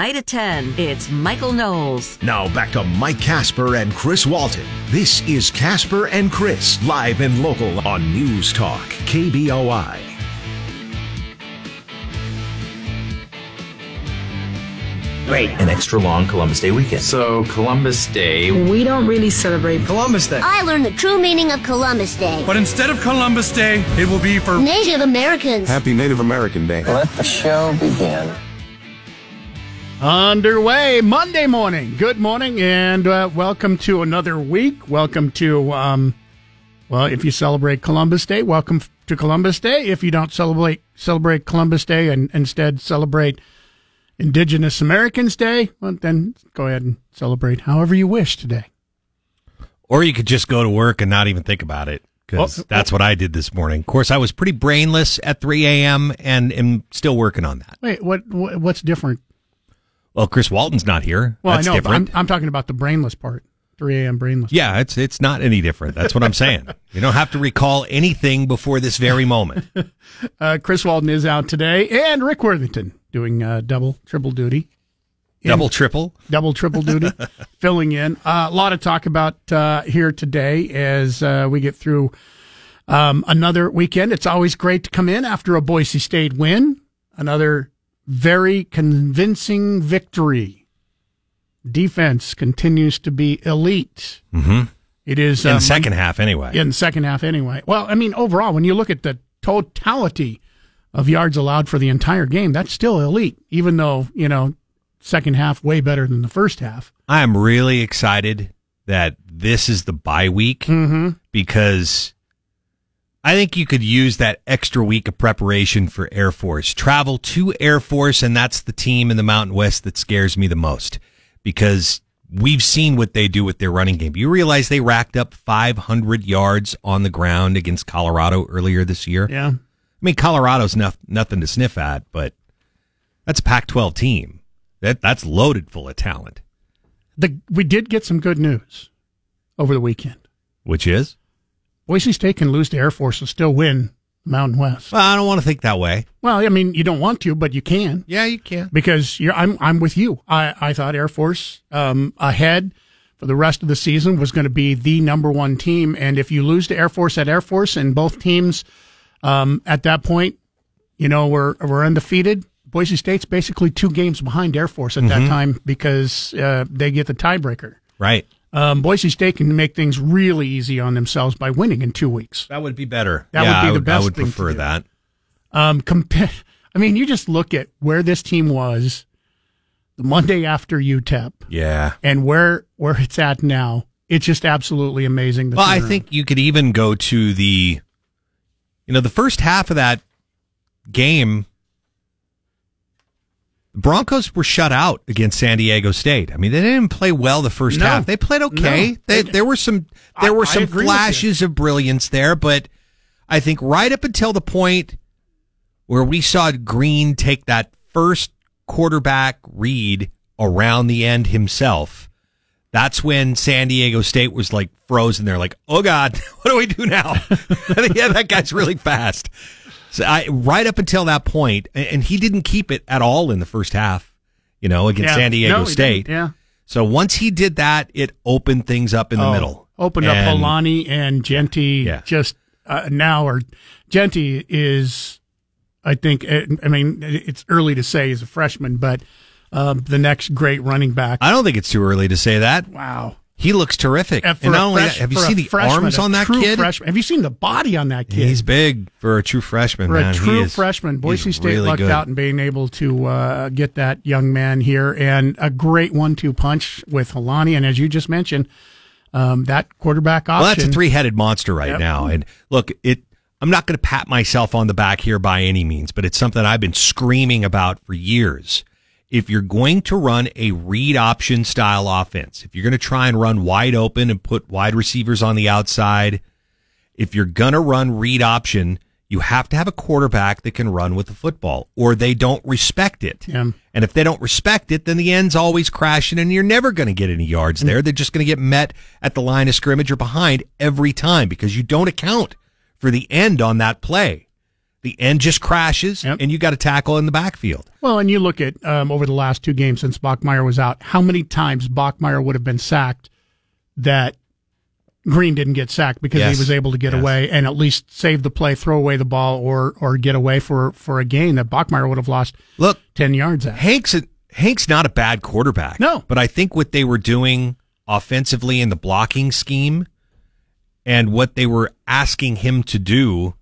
Night at 10, it's Michael Knowles. Now back to Mike Casper and Chris Walton. This is Casper and Chris, live and local on News Talk, KBOI. Great. An extra long Columbus Day weekend. So, Columbus Day. We don't really celebrate Columbus Day. I learned the true meaning of Columbus Day. But instead of Columbus Day, it will be for Native Americans. Happy Native American Day. Let the show begin. Underway Monday morning. Good morning and uh, welcome to another week. Welcome to, um, well, if you celebrate Columbus Day, welcome to Columbus Day. If you don't celebrate celebrate Columbus Day and instead celebrate Indigenous Americans Day, well, then go ahead and celebrate however you wish today. Or you could just go to work and not even think about it because Well, that's what I did this morning. Of course, I was pretty brainless at 3 a.m. and am still working on that. Wait, what? what what's different? Well, Chris Walton's not here. Well, that's I know. but different. I'm, I'm talking about the brainless part. 3 a.m. brainless. yeah, it's it's not any different. That's what I'm saying. you don't have to recall anything before this very moment. Uh, Chris Walton is out today, and Rick Worthington doing uh, double, triple duty. Double, triple. double triple duty filling in uh, a lot of talk about uh, here today as uh, we get through um, another weekend it's always great to come in after a boise state win another very convincing victory defense continues to be elite Mm-hmm. it is In uh, the second half, anyway. in the second half anyway well i mean overall when you look at the totality of yards allowed for the entire game that's still elite even though you know second half way better than the first half I am really excited that this is the bye week mm-hmm. because I think you could use that extra week of preparation for Air Force. Travel to Air Force, and that's the team in the Mountain West that scares me the most because we've seen what they do with their running game. You realize they racked up 500 yards on the ground against Colorado earlier this year? yeah I mean, Colorado's noth- nothing to sniff at, but that's a Pac 12 team. That, that's loaded full of talent, the we did get some good news over the weekend. which is? Boise State can lose to Air Force and still win Mountain West. Well, I don't want to think that way. Well, I mean, you don't want to, but you can Yeah, you can. because you're. I'm I'm with you. I I thought Air Force um, ahead for the rest of the season was going to be the number one team, and if you lose to Air Force at Air Force and both teams um, at that point, you know, we're we're undefeated. Boise State's basically two games behind Air Force at that time because uh, they get the tiebreaker. Right. Um, Boise State can make things really easy on themselves by winning in two weeks. That would be better. That yeah, would be I the would, best I would prefer that. Um, compare, I mean, you just look at where this team was the Monday after UTEP Yeah. and where where it's at now. It's just absolutely amazing. Well, I think you could even go to the, you know, the first half of that game. Broncos were shut out against San Diego State. I mean, they didn't play well the first No. half. They played okay. No. They, there were some there I- were some agree with you. flashes of brilliance there, but I think right up until the point where we saw Green take that first quarterback read around the end himself, that's when San Diego State was like frozen. They're like, "Oh God, what do we do now?" yeah, that guy's really fast. So I, right up until that point, and, he didn't keep it at all in the first half. You know, against Yeah. San Diego No, State. Yeah. So once he did that, it opened things up in the Oh, middle. Opened And- up Holani and Jeanty Yeah. just uh, now, or Jeanty is, I think, uh, I mean, it's early to say he's a freshman, but um, the next great running back. I don't think it's too early to say that. wow. He looks terrific. And a not only fresh- that, have you seen the freshman, arms on that kid? Freshman. Have you seen the body on that kid? He's big for a true freshman, For man. a true is- freshman, Boise State really lucked good. out in being able to uh, get that young man here, and a great one-two punch with Holani, and as you just mentioned, um, that quarterback option. Well, that's a three-headed monster right Yep. now. And look, it. I'm not going to pat myself on the back here by any means, but it's something I've been screaming about for years. If you're going to run a read option style offense, if you're going to try and run wide open and put wide receivers on the outside, if you're going to run read option, you have to have a quarterback that can run with the football, or they don't respect it. Yeah. And if they don't respect it, then the end's always crashing and you're never going to get any yards there. They're just going to get met at the line of scrimmage or behind every time because you don't account for the end on that play. The end just crashes, Yep. and you got to tackle in the backfield. Well, and you look at um, over the last two games since Bachmeier was out, how many times Bachmeier would have been sacked that Green didn't get sacked because Yes. he was able to get Yes. away and at least save the play, throw away the ball, or or get away for for a gain that Bachmeier would have lost Look, ten yards at. Hank's Hank's not a bad quarterback. No. but I think what they were doing offensively in the blocking scheme and what they were asking him to do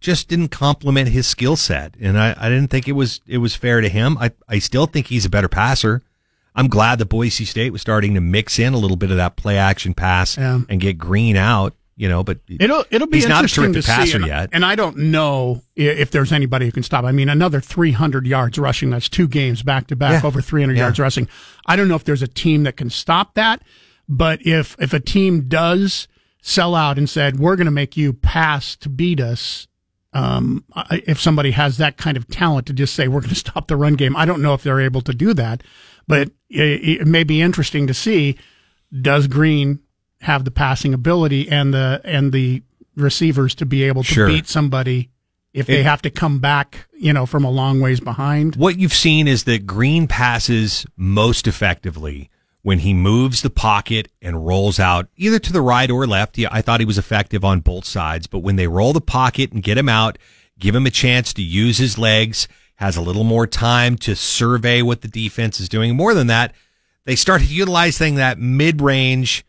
just didn't complement his skill set, and I, I didn't think it was it was fair to him. I I still think he's a better passer. I'm glad that Boise State was starting to mix in a little bit of that play action pass Yeah. and get Green out. You know, but It'll it'll be he's not a terrific to see, passer and, yet. and I don't know if there's anybody who can stop. I mean, another 300 yards rushing. That's two games back to back Yeah. over 300 Yeah. yards rushing. I don't know if there's a team that can stop that, but if if a team does sell out and said we're going to make you pass to beat us. Um, if somebody has that kind of talent to just say we're going to stop the run game, I don't know if they're able to do that, but it, it may be interesting to see. Does Green have the passing ability and the and the receivers to be able to Sure. beat somebody if they It- have to come back, you know, from a long ways behind? What you've seen is that Green passes most effectively when he moves the pocket and rolls out either to the right or left. Yeah, I thought he was effective on both sides, but when they roll the pocket and get him out, give him a chance to use his legs, has a little more time to survey what the defense is doing. More than that, they started utilizing that mid-range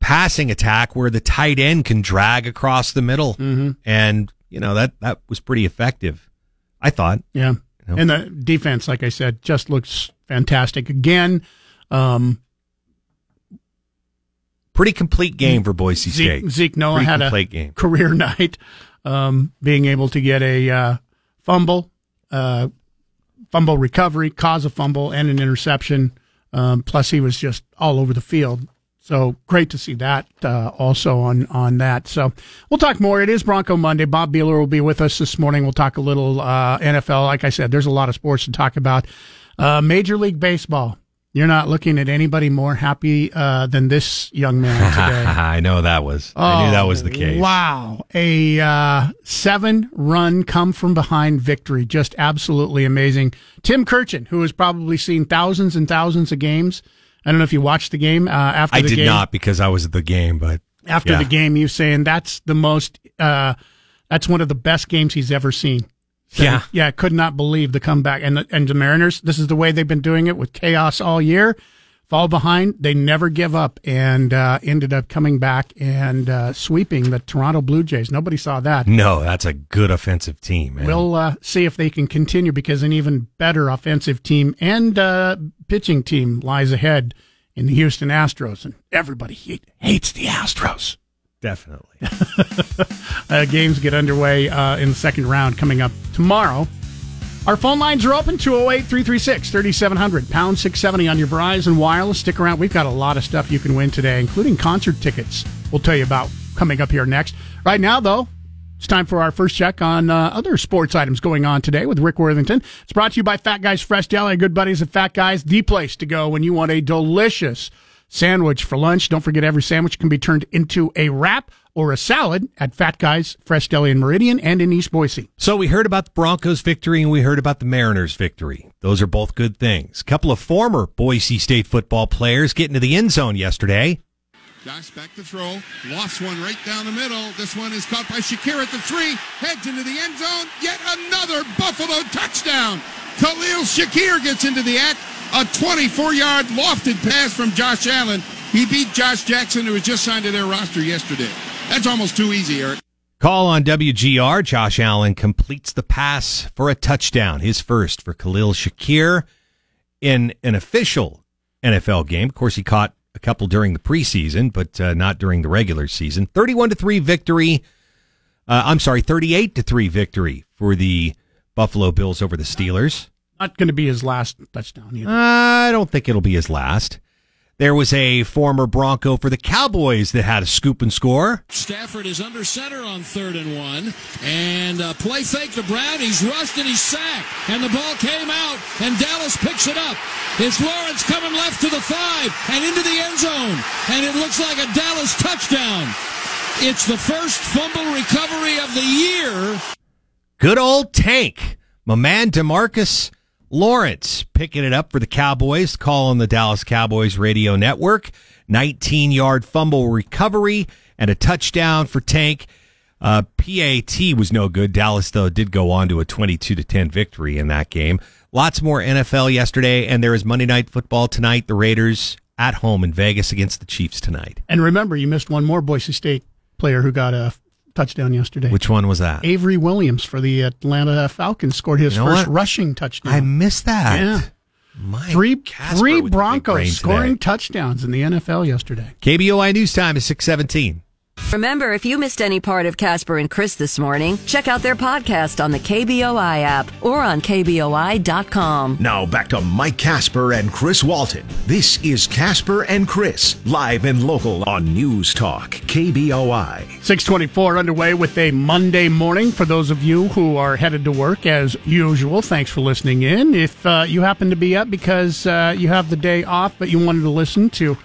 passing attack where the tight end can drag across the middle. Mm-hmm. And, you know, that, that was pretty effective. I thought. Yeah. know? And the defense, like I said, just looks fantastic. Again, um, Pretty complete game for Boise State. Zeke, Zeke Noa Pretty had a game. career night, um, being able to get a uh, fumble, uh, fumble recovery, cause a fumble, and an interception. Um, plus, he was just all over the field. So great to see that uh, also on on that. So we'll talk more. It is Bronco Monday. Bob Beeler will be with us this morning. We'll talk a little uh, NFL. Like I said, there's a lot of sports to talk about. Uh, Major League Baseball. You're not looking at anybody more happy uh, than this young man today. I know that was. I knew that was the case. Oh, Wow. A uh, seven run come from behind victory. Just absolutely amazing. Tim Kirchin, who has probably seen thousands and thousands of games. I don't know if you watched the game uh, after I the did game. not because I was at the game, but After yeah. the game, you saying that's the most, uh, that's one of the best games he's ever seen. Said, Yeah. Yeah. Could not believe the comeback. And the, and the Mariners, this is the way they've been doing it with chaos all year. Fall behind. They never give up and uh, ended up coming back and uh, sweeping the Toronto Blue Jays. Nobody saw that. No, that's a good offensive team, man. We'll uh, see if they can continue because an even better offensive team and uh, pitching team lies ahead in the Houston Astros. And everybody hate, hates the Astros. Definitely. Uh, games get underway uh, in the second round coming up tomorrow. Our phone lines are open 208 336 3700, pound 670 on your Verizon Wireless. Stick around. We've got a lot of stuff you can win today, including concert tickets. We'll tell you about coming up here next. Right now, though, it's time for our first check on uh, other sports items going on today with Rick Worthington. It's brought to you by Fat Guys Fresh Deli, good buddies of Fat Guys, the place to go when you want a delicious sandwich for lunch. Don't forget every sandwich can be turned into a wrap or a salad at Fat Guys Fresh Deli in Meridian and in East Boise. So we heard about the Broncos victory and we heard about the Mariners victory. Those are both good things. A couple of former Boise State football players get into the end zone yesterday. Josh back to throw. Lost one right down the middle. This one is caught by Shakir at the three. Heads into the end zone. Yet another Buffalo touchdown. Khalil Shakir gets into the act. A 24 yard lofted pass from Josh Allen. He beat Josh Jackson, who was just signed to their roster yesterday. That's almost too easy, Eric. Call on WGR. Josh Allen completes the pass for a touchdown, his first for Khalil Shakir in an official NFL game. Of course, he caught a couple during the preseason, but uh, not during the regular season. 31 to 3 victory. Uh, I'm sorry, 38 to 3 victory for the Buffalo Bills over the Steelers. Not going to be his last touchdown either. I don't think it'll be his last. There was a former Bronco for the Cowboys that had a scoop and score. Stafford is under center on third and one. And uh, play fake to Brown. He's rushed and he's sacked. And the ball came out, and Dallas picks it up. It's Lawrence coming left to the five and into the end zone. And it looks like a Dallas touchdown. It's the first fumble recovery of the year. Good old tank. My man Demarcus Lawrence picking it up for the Cowboys, call on the Dallas Cowboys radio network. 19 yard fumble recovery and a touchdown for Tank. Uh, PAT was no good. Dallas, though, did go on to a 22 to 10 victory in that game. Lots more NFL yesterday, and there is Monday Night Football tonight. The Raiders at home in Vegas against the Chiefs tonight. And remember, you missed one more Boise State player who got a touchdown yesterday. Which one was that? Avery Williams for the Atlanta Falcons scored his You know first what? rushing touchdown. I missed that. Yeah. My Three Casper three with the big brain Broncos scoring today. touchdowns in the NFL yesterday. KBOI News Time is 617. Remember, if you missed any part of Casper and Chris this morning, check out their podcast on the KBOI app or on KBOI.com. Now back to Mike Casper and Chris Walton. This is Casper and Chris, live and local on News Talk, KBOI. 624 underway with a Monday morning for those of you who are headed to work as usual. Thanks for listening in. If uh, you happen to be up because uh, you have the day off, but you wanted to listen to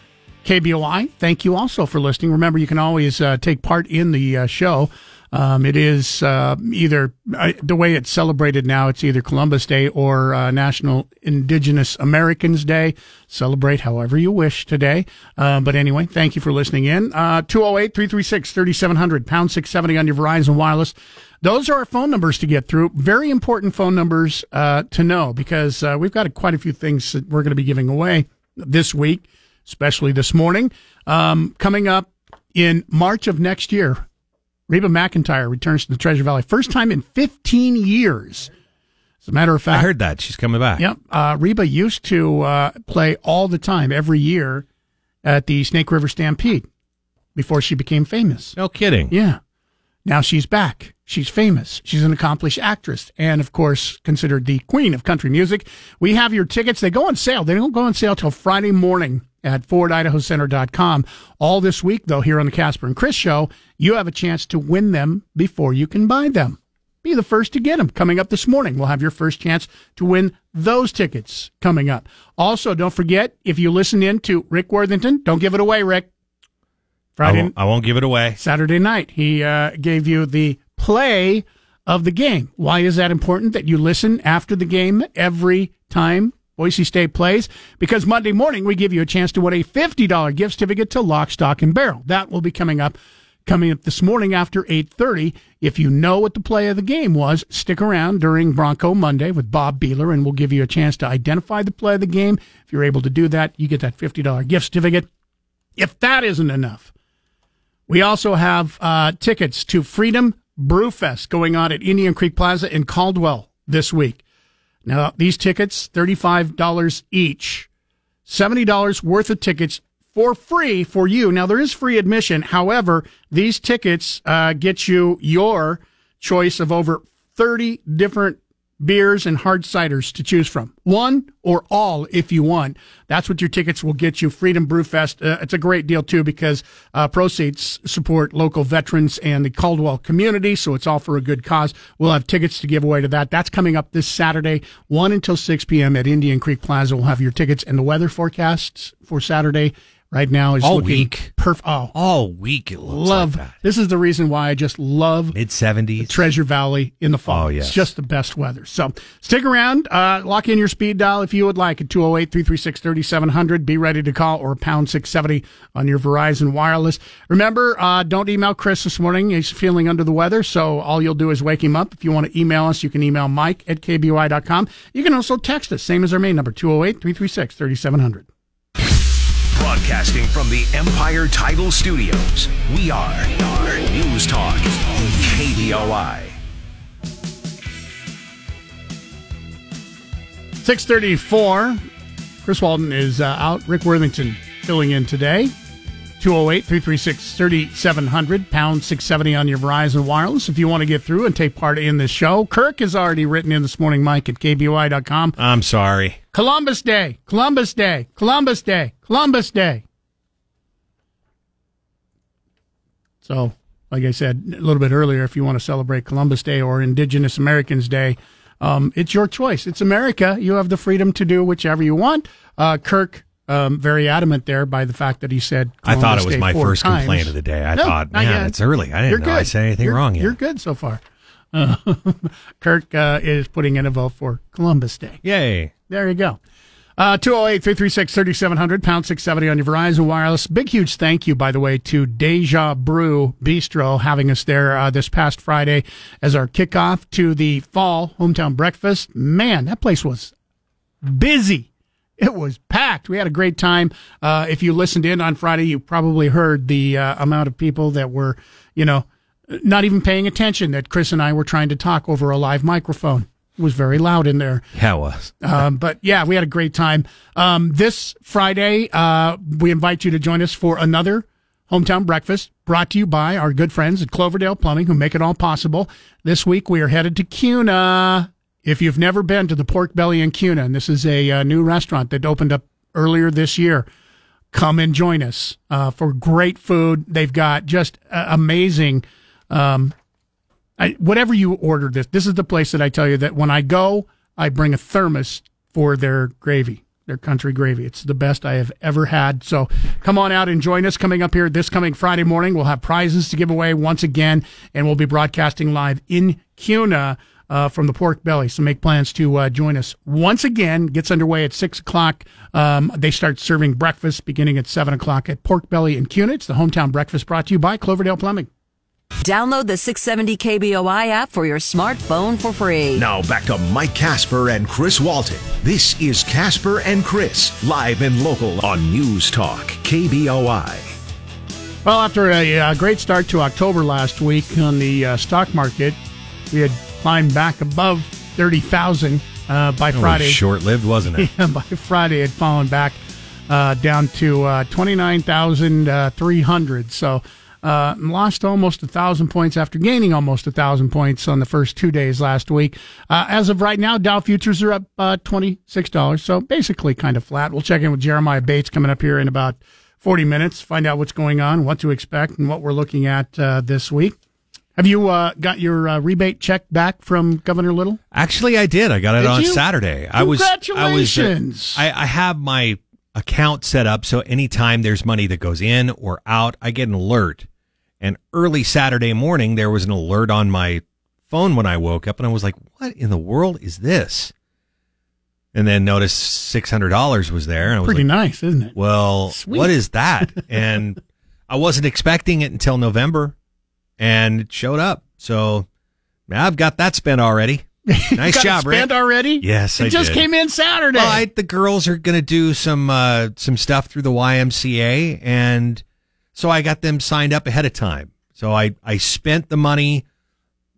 KBOI, thank you also for listening. Remember, you can always uh, take part in the uh, show. Um, it is uh, either uh, the way it's celebrated now. It's either Columbus Day or uh, National Indigenous Americans Day. Celebrate however you wish today. Uh, but anyway, thank you for listening in. Uh, 208 336 3700, pound 670 on your Verizon Wireless. Those are our phone numbers to get through. Very important phone numbers uh, to know because we've got quite a few things that we're going to be giving away this week, especially this morning. Um, coming up in March of next year, Reba McEntire returns to the Treasure Valley. First time in 15 years. As a matter of fact, I heard that. She's coming back. Yep. Uh, Reba used to uh, play all the time, every year, at the Snake River Stampede before she became famous. No kidding. Yeah. Now she's back. She's famous. She's an accomplished actress and, of course, considered the queen of country music. We have your tickets. They go on sale. They don't go on sale till Friday morning at FordIdahoCenter.com. All this week, though, here on the Casper and Chris show, you have a chance to win them before you can buy them. Be the first to get them. Coming up this morning, we'll have your first chance to win those tickets coming up. Also, don't forget, if you listen in to Rick Worthington, don't give it away, Rick. I Friday, won't, I won't give it away. Saturday night. He uh, gave you the play of the game. Why is that important that you listen after the game every time Boise State plays? Because Monday morning we give you a chance to win a $50 gift certificate to Lock, Stock, and Barrel. That will be coming up coming up this morning after 8.30 if you know what the play of the game was stick around during bronco monday with bob beeler and we'll give you a chance to identify the play of the game if you're able to do that you get that $50 gift certificate if that isn't enough we also have uh, tickets to Freedom Brewfest going on at Indian Creek Plaza in Caldwell this week. Now, these tickets, $35 each, $70 worth of tickets for free for you. Now, there is free admission. However, these tickets uh, get you your choice of over 30 different beers and hard ciders to choose from. One or all if you want. That's what your tickets will get you. Freedom Brewfest. Uh, it's a great deal too because uh, proceeds support local veterans and the Caldwell community. So it's all for a good cause. We'll have tickets to give away to that. That's coming up this Saturday, 1 until 6 p.m. at Indian Creek Plaza. We'll have your tickets and the weather forecasts for Saturday right now is All looking week. Perf- oh, All week it looks love. like that. This is the reason why I just love Mid 70s. Treasure Valley in the fall. Oh, yes. It's just the best weather. So stick around. Uh, lock in your speed dial if you would like at 208 336 3700. Be ready to call or pound 670 on your Verizon Wireless. Remember, uh, don't email Chris this morning. He's feeling under the weather. So all you'll do is wake him up. If you want to email us, you can email Mike at KBOI.com. You can also text us, same as our main number, 208 336 3700. Broadcasting from the Empire Title Studios, we are, News Talk, KBOI. 634. Chris Walton is uh, out. Rick Worthington filling in today. 208 336 3700, pound 670 on your Verizon Wireless if you want to get through and take part in this show. Kirk has already written in this morning, Mike at KBOI.com. I'm sorry. Columbus Day, Columbus Day, Columbus Day, Columbus Day. So, like I said a little bit earlier, if you want to celebrate Columbus Day or Indigenous Americans Day, um, it's your choice. It's America. You have the freedom to do whichever you want. Uh, Kirk, um, very adamant there by the fact that he said. I thought it was Day my first times. complaint of the day. I No, thought, man, yet. it's early. I didn't You're know good. I said anything You're- wrong yet. You're good so far. Uh, Kirk uh, is putting in a vote for Columbus Day. Yay. There you go. Uh, 208 336 3700, pound 670 on your Verizon Wireless. Big, huge thank you, by the way, to Deja Brew Bistro having us there uh, this past Friday as our kickoff to the fall hometown breakfast. Man, that place was busy. It was packed. We had a great time. Uh, if you listened in on Friday, you probably heard the uh, amount of people that were, you know, not even paying attention that Chris and I were trying to talk over a live microphone. It was very loud in there. Yeah, was. um, but yeah, we had a great time. Um, this Friday, uh, we invite you to join us for another hometown breakfast brought to you by our good friends at Cloverdale Plumbing who make it all possible. This week we are headed to Kuna. If you've never been to the Pork Belly in Kuna, and this is a, uh new restaurant that opened up earlier this year, come and join us uh, for great food. They've got just uh, amazing. Um, I, whatever you order, this this is the place that I tell you that when I go, I bring a thermos for their gravy, their country gravy. It's the best I have ever had. So come on out and join us. Coming up here this coming Friday morning, we'll have prizes to give away once again, and we'll be broadcasting live in Kuna. Uh, from the pork belly. So make plans to uh, join us once again. Gets underway at six o'clock. Um, they start serving breakfast beginning at seven o'clock at Pork Belly in Kuna. It's the hometown breakfast brought to you by Cloverdale Plumbing. Download the 670 KBOI app for your smartphone for free. Now back to Mike Casper and Chris Walton. This is Casper and Chris, live and local on News Talk, KBOI. Well, after a, uh great start to October last week on the uh, stock market, we had climbed back above 30,000 uh, by Friday. Short lived, wasn't it? Yeah, by Friday, it had fallen back uh, down to uh, 29,300. So uh, lost almost a thousand points after gaining almost a thousand points on the first two days last week. Uh, as of right now, Dow futures are up uh, $26. So basically kind of flat. We'll check in with Jeremiah Bates coming up here in about 40 minutes, find out what's going on, what to expect, and what we're looking at uh, this week. Have you uh, got your uh, rebate check back from Governor Little? Actually, I did. I got it Did on you? Saturday. I was. I was. uh, Congratulations. I, I have my account set up so anytime there's money that goes in or out, I get an alert. And early Saturday morning, there was an alert on my phone when I woke up, and I was like, "What in the world is this?" And then noticed six hundred dollars was there, and I was Pretty like, nice, isn't it? Well, Sweet. what is that? and I wasn't expecting it until November, and it showed up. So I've got that spent already. Nice job, Rick. spent already? Yes, it I just did. came in Saturday. Well, I, the girls are going to do some uh, some stuff through the YMCA, and so I got them signed up ahead of time. So I I spent the money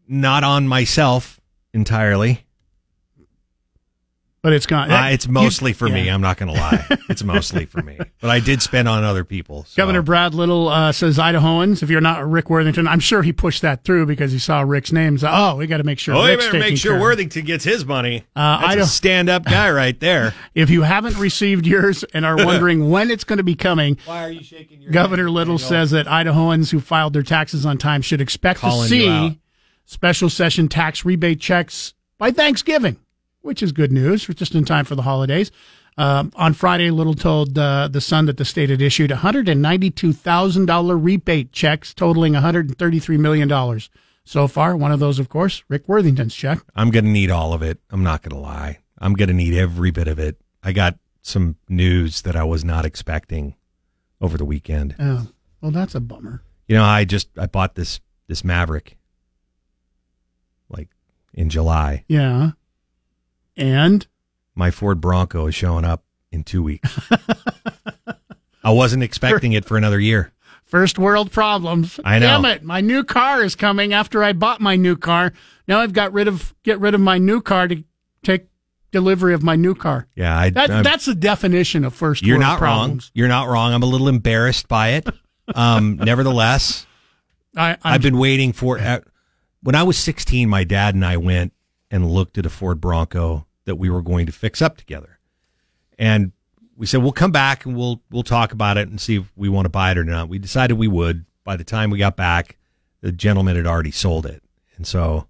not on myself entirely. But it's gone. Uh, it's mostly for me. I'm not going to lie. It's mostly for me, but I did spend on other people. so- Governor Brad Little uh, says Idahoans. If you're not Rick Worthington, I'm sure he pushed that through because he saw Rick's name. So, oh, we got to make sure. Oh, Rick's better make sure care. Worthington gets his money. Uh, That's Idaho- a stand-up guy right there. If you haven't received yours and are wondering when it's going to be coming, Why are you shaking your Governor Little says that Idahoans who filed their taxes on time should expect Calling to see special session tax rebate checks by Thanksgiving, which is good news, just in time for the holidays. Um, on Friday, Little told uh, the Sun that the state had issued $192,000 rebate checks totaling $133 million. So far, one of those, of course, Rick Worthington's check. I'm going to need all of it. I'm not going to lie. I'm going to need every bit of it. I got some news that I was not expecting over the weekend. Oh, well, that's a bummer. You know, I just I bought this this Maverick like in July. Yeah. And My Ford Bronco is showing up in 2 weeks. I wasn't expecting it for another year. First world problems. I know. Damn it! My new car is coming after I bought my new car. Now I've got rid of get rid of my new car to take delivery of my new car. Yeah, I, That, that's the definition of first You're world not problems. wrong. You're not wrong. I'm a little embarrassed by it. Um, nevertheless, I, I'm, I've been waiting for. Uh, when I was 16, my dad and I went and looked at a Ford Bronco that we were going to fix up together, and we said we'll come back and we'll we'll talk about it and see if we want to buy it or not. We decided we would. By the time we got back, the gentleman had already sold it, and so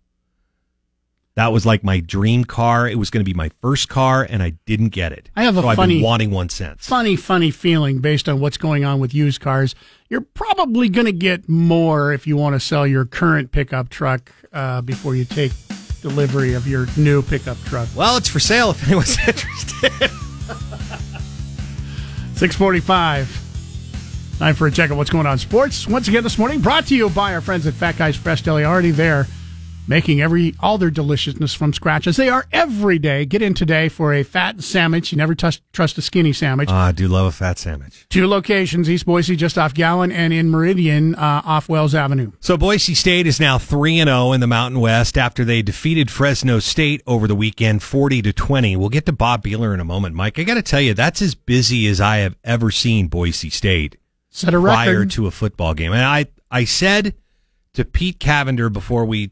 That was like my dream car. It was going to be my first car, and I didn't get it. I have a so I've funny- been wanting one since. Funny, funny feeling based on what's going on with used cars. You're probably going to get more if you want to sell your current pickup truck uh, before you take delivery of your new pickup truck. Well, it's for sale if anyone's interested. 645. Time for a check of what's going on sports. Once again this morning, brought to you by our friends at Fat Guys Fresh Deli, already there, making every all their deliciousness from scratch, as they are every day. Get in today for a fat sandwich. You never trust, trust a skinny sandwich. Ah, I do love a fat sandwich. Two locations, East Boise, just off Gowen, and in Meridian, uh, off Wells Avenue. So Boise State is now 3 and 0 in the Mountain West after they defeated Fresno State over the weekend 40 to 20. We'll get to Bob Beeler in a moment, Mike. I got to tell you that's as busy as I have ever seen Boise State Set a prior record. to a football game. And I I said to Pete Cavender before we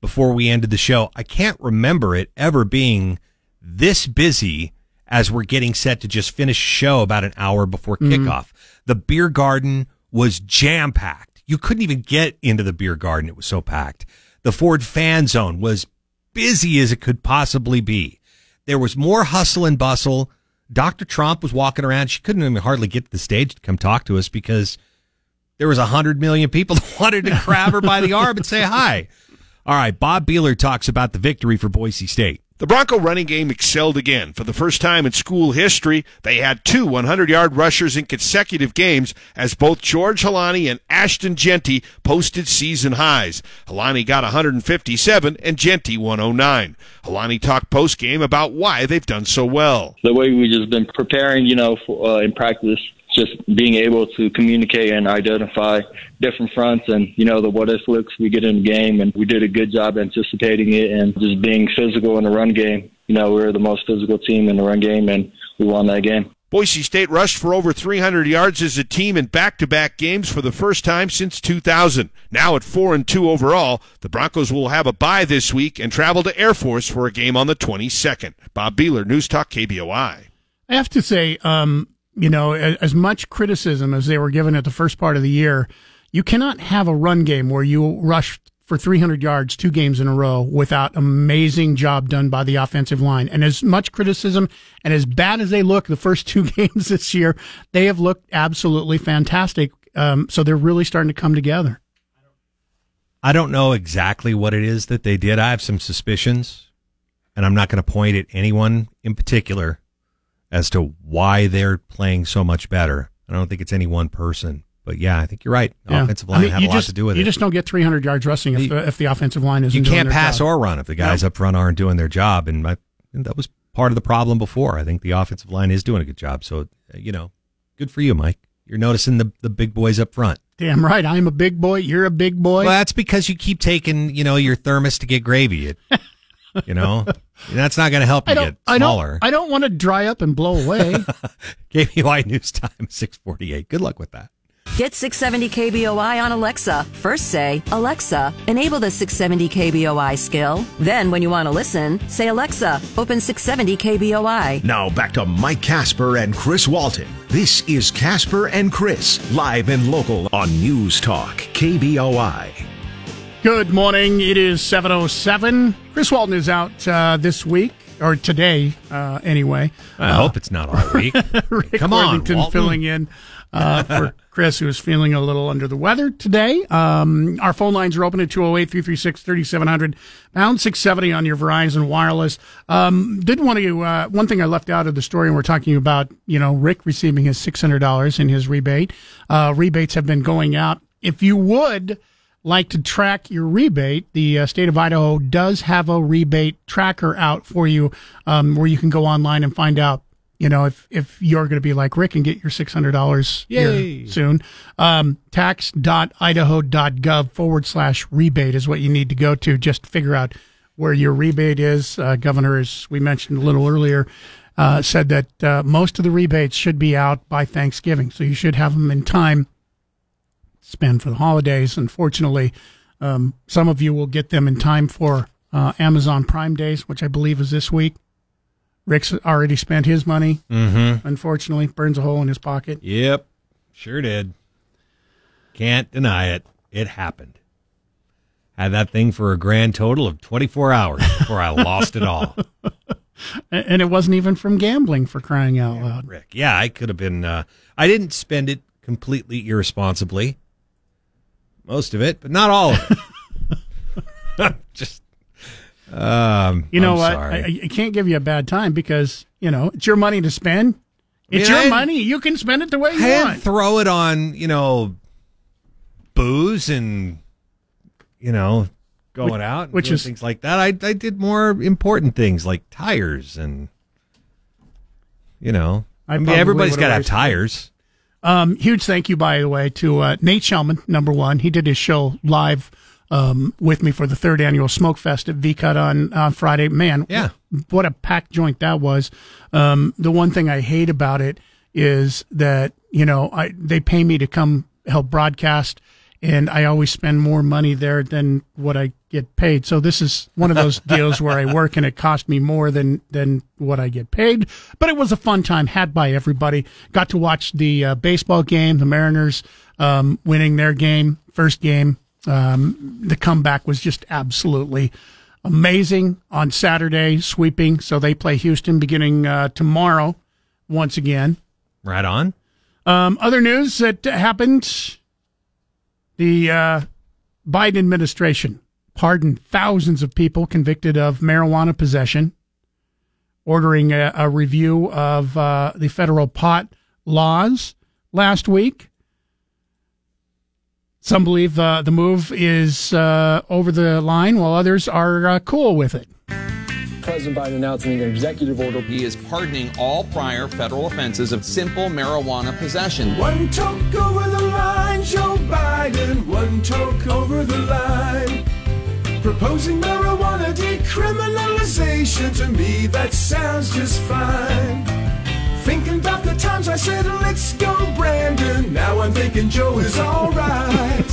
before we ended the show, I can't remember it ever being this busy as we're getting set to just finish show about an hour before mm-hmm. kickoff. The beer garden was jam packed. You couldn't even get into the beer garden. It was so packed. The Ford fan zone was busy as it could possibly be. There was more hustle and bustle. Dr. Tromp was walking around. She couldn't even hardly get to the stage to come talk to us because there was a hundred million people that wanted to grab her by the arm and say hi. All right, Bob Beeler talks about the victory for Boise State. The Bronco running game excelled again. For the first time in school history, they had two 100 yard rushers in consecutive games as both George Holani and Ashton Jeanty posted season highs. Holani got 157 and Jeanty 109. Holani talked post game about why they've done so well. the way we've just been preparing, you know, for, uh, in practice, just being able to communicate and identify different fronts and, you know, the what if looks we get in the game. And we did a good job anticipating it and just being physical in the run game. You know, we were the most physical team in the run game and we won that game. Boise State rushed for over 300 yards as a team in back-to-back games for the first time since 2000. Now at 4 and 2 overall, the Broncos will have a bye this week and travel to Air Force for a game on the 22nd. Bob Beeler, News Talk KBOI. I have to say, um, you know, as much criticism as they were given at the first part of the year, you cannot have a run game where you rush for 300 yards two games in a row without amazing job done by the offensive line. And as much criticism and as bad as they look the first two games this year, they have looked absolutely fantastic. Um, so they're really starting to come together. I don't know exactly what it is that they did. I have some suspicions, and I'm not going to point at anyone in particular as to why they're playing so much better. I don't think it's any one person. But yeah, I think you're right. Yeah. offensive I line mean, had you a lot just, to do with you it. just don't get 300 yards rushing if the, if the offensive line isn't you can't pass job. or run if the guys No. up front aren't doing their job. And I, and that was part of the problem before. I think the offensive line is doing a good job. So, you know, good for you, Mike. You're noticing the, the big boys up front. Damn right. I'm a big boy. You're a big boy. Well, that's because you keep taking, you know, your thermos to get gravy. It, you know, that's not going to help you I don't, get I smaller. don't, I don't want to dry up and blow away. KBOI News Time, 648. Good luck with that. Get 670 KBOI on Alexa. First say, Alexa, enable the 670 KBOI skill. Then, when you want to listen, say, Alexa, open 670 KBOI. Now back to Mike Casper and Chris Walton. This is Casper and Chris, live and local on News Talk, KBOI. Good morning. It is 7.07. Chris Walton is out uh, this week, or today, uh, anyway. I hope it's not all week. Rick Come on, Worthington Walton. filling in uh, for Chris, who is feeling a little under the weather today. Um, our phone lines are open at 208 336 3700, pound 670 on your Verizon Wireless. Um, did want to, uh, one thing I left out of the story, and we're talking about, you know, Rick receiving his $600 in his rebate. Uh, rebates have been going out. If you would, like to track your rebate, the uh, state of Idaho does have a rebate tracker out for you, um, where you can go online and find out, you know, if if you're going to be like Rick and get your six hundred dollars Yay. soon. Um, tax.idaho.gov forward slash rebate is what you need to go to just to figure out where your rebate is. Uh, Governor, as we mentioned a little earlier, uh, said that uh, most of the rebates should be out by Thanksgiving, so you should have them in time spend for the holidays. Unfortunately, um, some of you will get them in time for uh, Amazon Prime Days, which I believe is this week. Rick's already spent his money. Mm-hmm. Unfortunately, burns a hole in his pocket. Yep. Sure did. Can't deny it. It happened. Had that thing for a grand total of 24 hours before I lost it all. And and it wasn't even from gambling for crying out loud. Rick. Yeah, I could have been. Uh, I didn't spend it completely irresponsibly. Most of it, but not all of it. Just, um, You know I'm what? I, I can't give you a bad time because, you know, it's your money to spend. It's mean, your I- money. You can spend it the way you want. throw it on, you know, booze and you know, going Which- out, and which doing is- things like that. I I did more important things like tires and you know, I I, mean, everybody's got to have tires. Um, huge thank you, by the way, to uh, Nate Shelman, number one. He did his show live um, with me for the third annual Smoke Fest at VCUT on, on Friday. Man, Yeah. what a packed joint that was. Um, the one thing I hate about it is that, you know, I, they pay me to come help broadcast and I always spend more money there than what I get paid. So this is one of those deals where I work and it cost me more than, than what I get paid. But it was a fun time had by everybody. Got to watch the uh, baseball game, the Mariners, um, winning their game, first game. Um, the comeback was just absolutely amazing on Saturday, sweeping. So they play Houston beginning uh, tomorrow once again. Right on. Um, other news that happened the uh, Biden administration pardoned thousands of people convicted of marijuana possession, ordering a, a review of uh, the federal pot laws last week. Some believe uh, the move is uh, over the line, while others are uh, cool with it. President Biden announcing an executive order. He is pardoning all prior federal offenses of simple marijuana possession. One toke over the line, Joe Biden. One toke over the line. Proposing marijuana decriminalization. To me, that sounds just fine. Thinking about the times I said, let's go, Brandon. Now I'm thinking Joe is alright.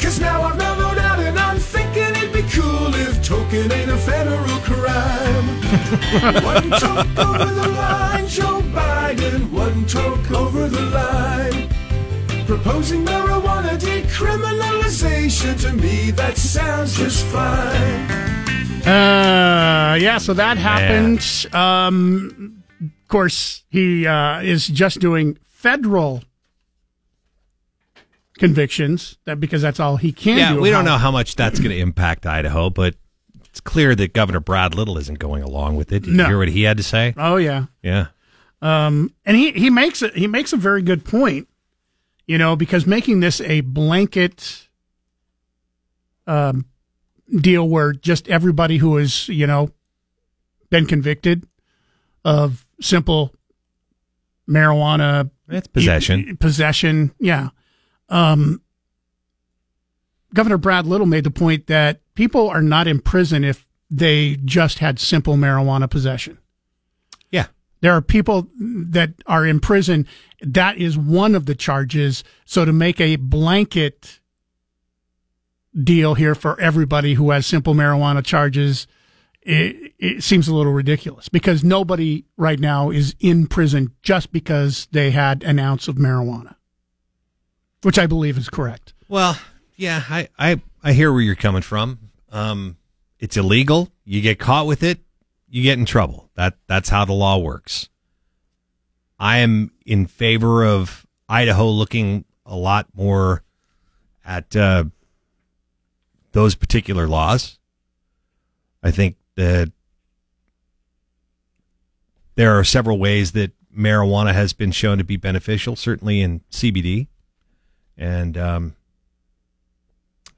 Cause now I've mellowed out and I'm thinking it'd be cool if token ain't a federal crime. One toke over the line, Joe Biden. One toke over the line. Proposing marijuana decriminalization. To me, that sounds just fine. Uh, yeah, so that happened. Um, of course, he uh, is just doing federal convictions that because that's all he can do. yeah, do. we don't know how much that's going to impact Idaho, but it's clear that Governor Brad Little isn't going along with it. Did No. you hear what he had to say? Oh yeah, Yeah. um, and he he makes it. He makes a very good point. You know, because making this a blanket um, deal where just everybody who has you know been convicted of simple marijuana It's possession. possession. Yeah. Um, Governor Brad Little made the point that people are not in prison if they just had simple marijuana possession. There are people that are in prison. That is one of the charges. So to make a blanket deal here for everybody who has simple marijuana charges, it, it seems a little ridiculous because nobody right now is in prison just because they had an ounce of marijuana, which I believe is correct. Well, yeah, I, I, I hear where you're coming from. Um, it's illegal. You get caught with it, you get in trouble. That that's how the law works. I am in favor of Idaho looking a lot more at uh, those particular laws. I think that there are several ways that marijuana has been shown to be beneficial, certainly in CBD. And um,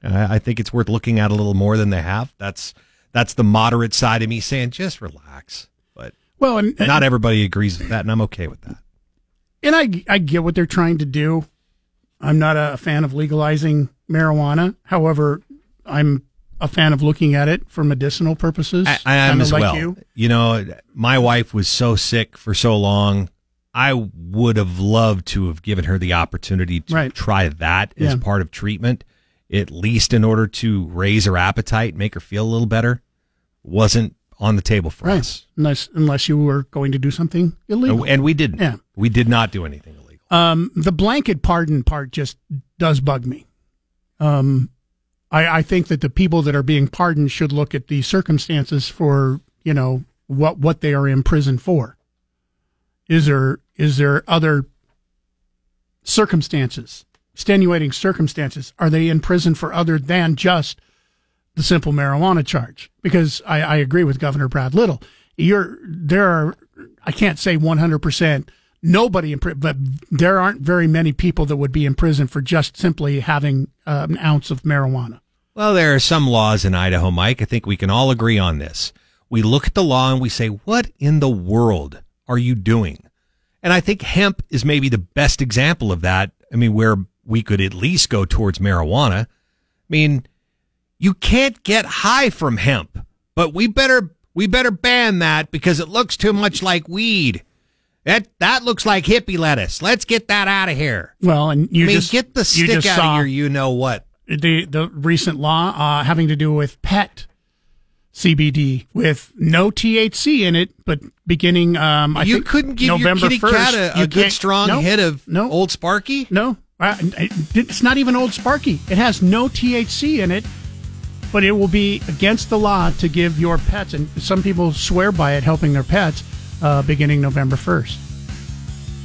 I, I think it's worth looking at a little more than they have. That's that's the moderate side of me saying just relax. But Well, and, not everybody agrees with that, and I'm okay with that. and I I get what they're trying to do. I'm not a fan of legalizing marijuana. However, I'm a fan of looking at it for medicinal purposes. I, I am as like well. You. You. know, my wife was so sick for so long. I would have loved to have given her the opportunity to Right. try that as part of treatment, at least in order to raise her appetite, make her feel a little better. Wasn't on the table for Right. us. Unless unless you were going to do something illegal. And we didn't. Yeah. We did not do anything illegal. Um, the blanket pardon part just does bug me. Um, I, I think that the people that are being pardoned should look at the circumstances for you know what what they are in prison for. Is there is there other circumstances, extenuating circumstances? Are they in prison for other than just the simple marijuana charge? Because I, I agree with Governor Brad Little. You're there are I can't say one hundred percent nobody in prison, but there aren't very many people that would be in prison for just simply having uh, an ounce of marijuana. Well, there are some laws in Idaho, Mike. I think we can all agree on this. We look at the law and we say, what in the world are you doing? And I think hemp is maybe the best example of that. I mean, where we could at least go towards marijuana. I mean, you can't get high from hemp, but we better we better ban that because it looks too much like weed. That that looks like hippie lettuce. Let's get that out of here. Well, and you I mean, just get the stick out saw of here. You know what? The the recent law uh, having to do with pet CBD with no THC in it, but beginning um, I you think couldn't give November your kitty 1st, cat a, a good strong no, hit of no Old Sparky. No, it's not even Old Sparky. It has no THC in it, but it will be against the law to give your pets, and some people swear by it, helping their pets, uh, beginning November 1st.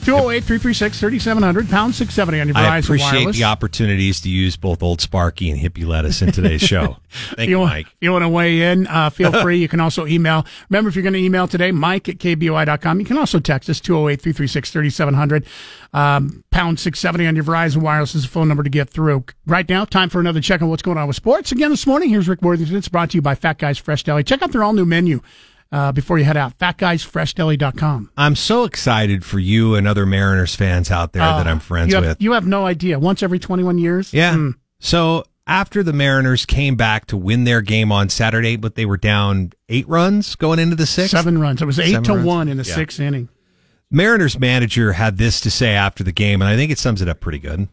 208 336 3700, pound 670 on your Verizon Wireless. I appreciate Wireless. the opportunities to use both Old Sparky and hippie lettuce in today's show. Thank you, you, Mike. If you want to weigh in, uh, feel free. You can also email. Remember, if you're going to email today, mike at kboi.com. You can also text us 208 336 3700. Um, pound 670 on your Verizon Wireless is the phone number to get through. Right now, time for another check on what's going on with sports. Again, this morning, here's Rick Worthington. It's brought to you by Fat Guys Fresh Deli. Check out their all new menu uh, before you head out. FatGuysFreshDeli.com. I'm so excited for you and other Mariners fans out there that I'm friends you have, with. You have no idea. Once every 21 years? Yeah. Mm. So after the Mariners came back to win their game on Saturday, but they were down eight runs going into the sixth. Seven runs. It was eight Seven to runs? one in the Yeah. sixth inning. Mariners manager had this to say after the game, and I think it sums it up pretty good.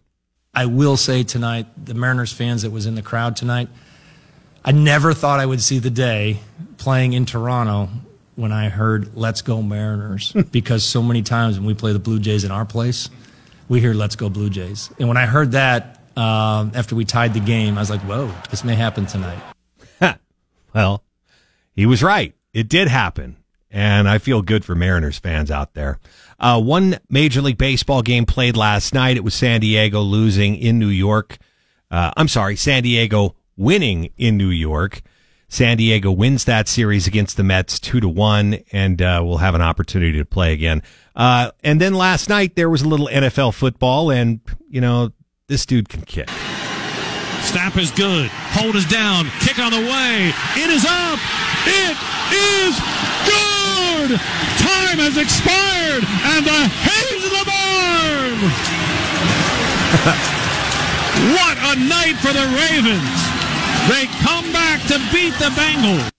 I will say tonight, the Mariners fans that was in the crowd tonight, I never thought I would see the day playing in Toronto when I heard "Let's Go Mariners" because so many times when we play the Blue Jays in our place, we hear "Let's Go Blue Jays," and when I heard that um, after we tied the game, I was like, "Whoa, this may happen tonight." Well, he was right. It did happen. And I feel good for Mariners fans out there. Uh, one Major League Baseball game played last night. It was San Diego losing in New York. Uh, I'm sorry, San Diego winning in New York. San Diego wins that series against the Mets two to one, and uh, we'll have an opportunity to play again. Uh, and then last night there was a little NFL football, and you know this dude can kick. Snap is good. Hold is down. Kick on the way. It is up. It is good. Time has expired, and the hay's in the barn. what a night for the Ravens. They come back to beat the Bengals.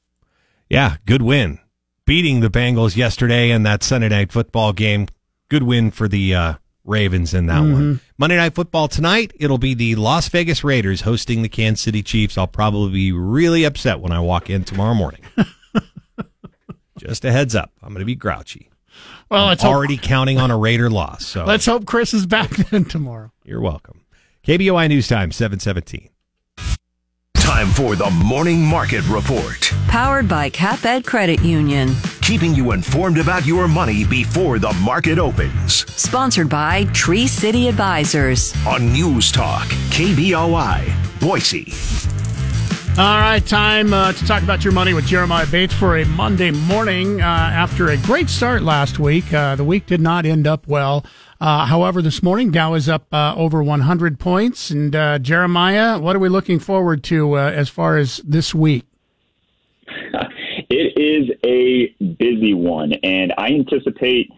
Yeah, good win. Beating the Bengals yesterday in that Sunday night football game. Good win for the uh, Ravens in that one. Monday night football tonight, it'll be the Las Vegas Raiders hosting the Kansas City Chiefs. I'll probably be really upset when I walk in tomorrow morning. Just a heads up. I'm going to be grouchy. Well, I'm let's hope- already counting on a Raider loss. So Let's hope Chris is back then tomorrow. you're welcome. KBOI News Time 717. Time for the Morning Market Report. Powered by CapEd Credit Union. Keeping you informed about your money before the market opens. Sponsored by Tree City Advisors. On News Talk, KBOI, Boise. All right, time uh, to talk about your money with Jeremiah Bates for a Monday morning. Uh, after a great start last week, uh, the week did not end up well. Uh, however, this morning Dow is up uh, over 100 points. And uh, Jeremiah, what are we looking forward to uh, as far as this week? It is a busy one, and I anticipate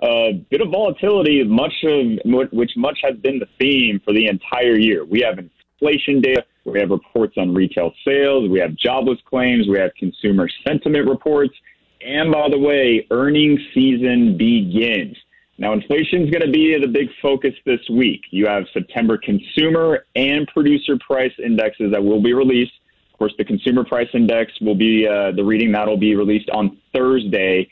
a bit of volatility, much of which much has been the theme for the entire year. We have inflation data, we have reports on retail sales, we have jobless claims, we have consumer sentiment reports, and by the way, earnings season begins. Now, inflation is going to be the big focus this week. You have September consumer and producer price indexes that will be released. Of course, the consumer price index will be uh, the reading that will be released on Thursday.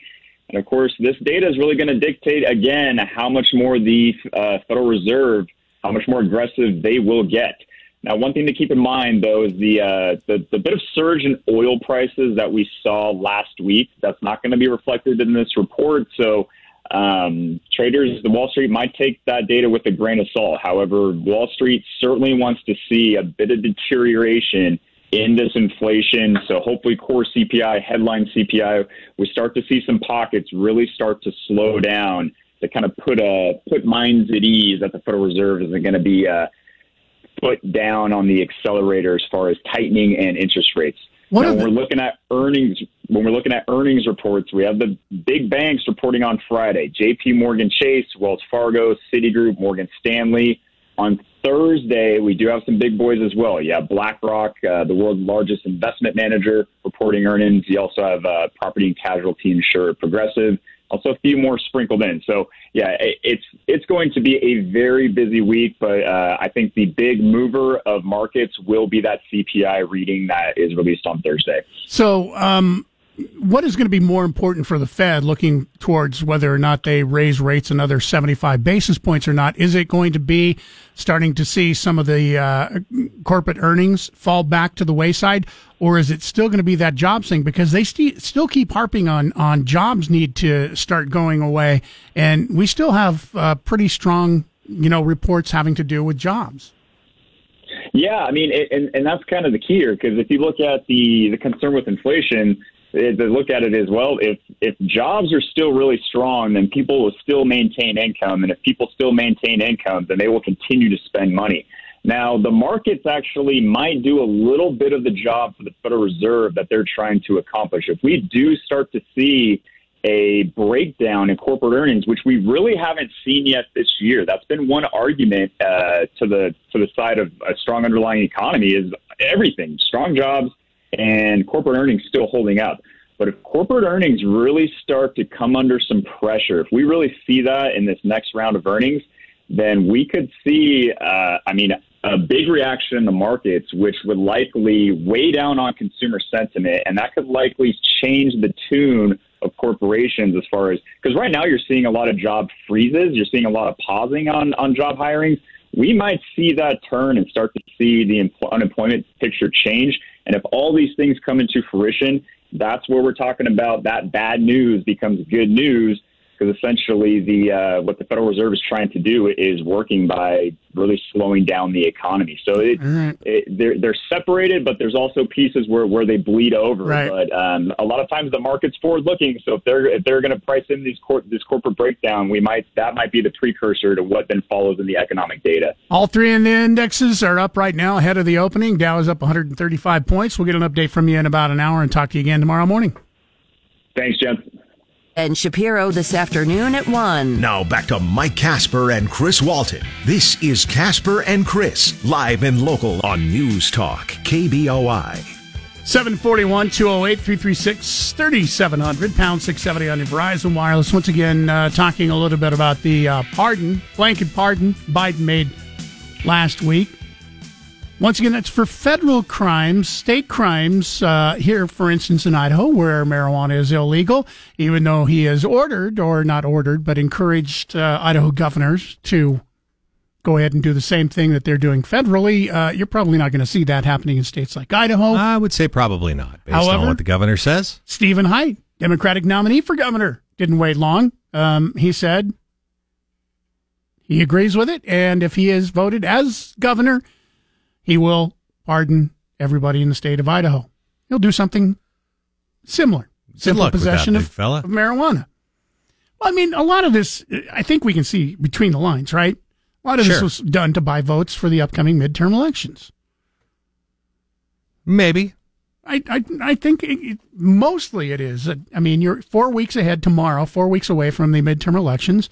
And of course, this data is really going to dictate again how much more the uh, Federal Reserve, how much more aggressive they will get. Now, one thing to keep in mind, though, is the, uh, the the bit of surge in oil prices that we saw last week. That's not going to be reflected in this report. So, um, traders, the Wall Street might take that data with a grain of salt. However, Wall Street certainly wants to see a bit of deterioration in this inflation. So, hopefully, core CPI, headline CPI, we start to see some pockets really start to slow down to kind of put a put minds at ease that the Federal Reserve isn't going to be. Uh, foot down on the accelerator as far as tightening and interest rates. What now, are when the- we're looking at earnings, when we're looking at earnings reports, we have the big banks reporting on Friday: J.P. Morgan Chase, Wells Fargo, Citigroup, Morgan Stanley. On Thursday, we do have some big boys as well. You have BlackRock, uh, the world's largest investment manager, reporting earnings. You also have uh, property and casualty insurer Progressive. Also, a few more sprinkled in. So, yeah, it, it's it's going to be a very busy week. But uh, I think the big mover of markets will be that CPI reading that is released on Thursday. So, um, what is going to be more important for the Fed looking towards whether or not they raise rates another 75 basis points or not? Is it going to be starting to see some of the uh, corporate earnings fall back to the wayside, or is it still going to be that jobs thing? Because they st- still keep harping on, on jobs need to start going away, and we still have uh, pretty strong, you know, reports having to do with jobs. Yeah, I mean, it, and and that's kind of the key here because if you look at the the concern with inflation, it, they look at it as well. If if jobs are still really strong, then people will still maintain income, and if people still maintain income, then they will continue to spend money. Now, the markets actually might do a little bit of the job for the Federal Reserve that they're trying to accomplish. If we do start to see a breakdown in corporate earnings, which we really haven't seen yet this year. That's been one argument uh, to the to the side of a strong underlying economy is everything, strong jobs and corporate earnings still holding up. But if corporate earnings really start to come under some pressure, if we really see that in this next round of earnings, then we could see, uh, I mean, a big reaction in the markets, which would likely weigh down on consumer sentiment, and that could likely change the tune of corporations as far as because right now you're seeing a lot of job freezes, you're seeing a lot of pausing on on job hirings. We might see that turn and start to see the empl- unemployment picture change. And if all these things come into fruition, that's where we're talking about that bad news becomes good news because essentially the uh, what the Federal Reserve is trying to do is working by really slowing down the economy. So it, it, they're they're separated, but there's also pieces where, where they bleed over. Right. But um, a lot of times the market's forward looking. So if they're if they're going to price in these cor- this corporate breakdown, we might that might be the precursor to what then follows in the economic data. All three in the indexes are up right now ahead of the opening. Dow is up 135 points. We'll get an update from you in about an hour and talk to you again tomorrow morning. Thanks, gents. And Shapiro this afternoon at 1. Now back to Mike Casper and Chris Walton. This is Casper and Chris, live and local on News Talk, KBOI. 741 208 336 3700 pound 670 on your Verizon Wireless. Once again, uh, talking a little bit about the uh, pardon, blanket pardon Biden made last week. Once again, that's for federal crimes, state crimes. Uh, here, for instance, in Idaho, where marijuana is illegal, even though he has ordered, or not ordered, but encouraged uh, Idaho governors to go ahead and do the same thing that they're doing federally. Uh, you're probably not going to see that happening in states like Idaho. I would say probably not, based However- on what the governor says. Stephen Heidt, Democratic nominee for governor, didn't wait long. Um, he said he agrees with it, and if he is voted as governor, he will pardon everybody in the state of Idaho. He'll do something similar, simple that, possession big of, of marijuana. Well, I mean, a lot of this, I think we can see between the lines, right? A lot of this was done to buy votes for the upcoming midterm elections. Maybe. I, I, I think it, it- mostly it is. I mean, you're four weeks ahead tomorrow, four weeks away from the midterm elections.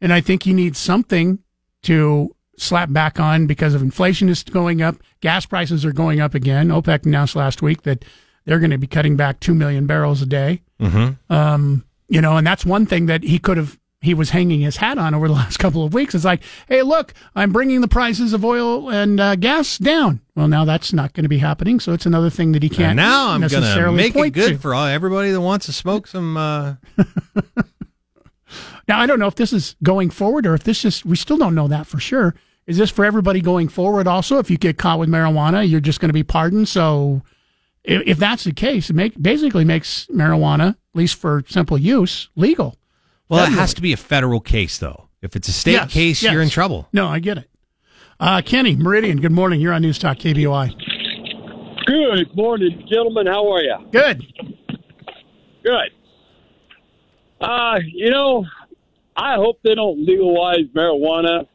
And I think you need something to slap back on because of inflation is going up. Gas prices are going up again. OPEC announced last week that they're going to be cutting back 2 million barrels a day. Mm-hmm. Um, you know, and that's one thing that he could have, he was hanging his hat on over the last couple of weeks. It's like, hey, look, I'm bringing the prices of oil and uh, gas down. Well, now that's not going to be happening. So it's another thing that he can't And now I'm going to make it good to. for all, everybody that wants to smoke some. Uh, Now, I don't know if this is going forward or if this just, we still don't know that for sure. Is this for everybody going forward? Also, if you get caught with marijuana, you're just going to be pardoned. So, if, if that's the case, it make, basically makes marijuana, at least for simple use, legal. Well, Federally. it has to be a federal case, though. If it's a state Yes, case, yes. you're in trouble. No, I get it. Uh, Kenny Meridian, good morning. You're on News Talk KBOI. Good morning, gentlemen. How are you? Good. Good. Uh, you know, I hope they don't legalize marijuana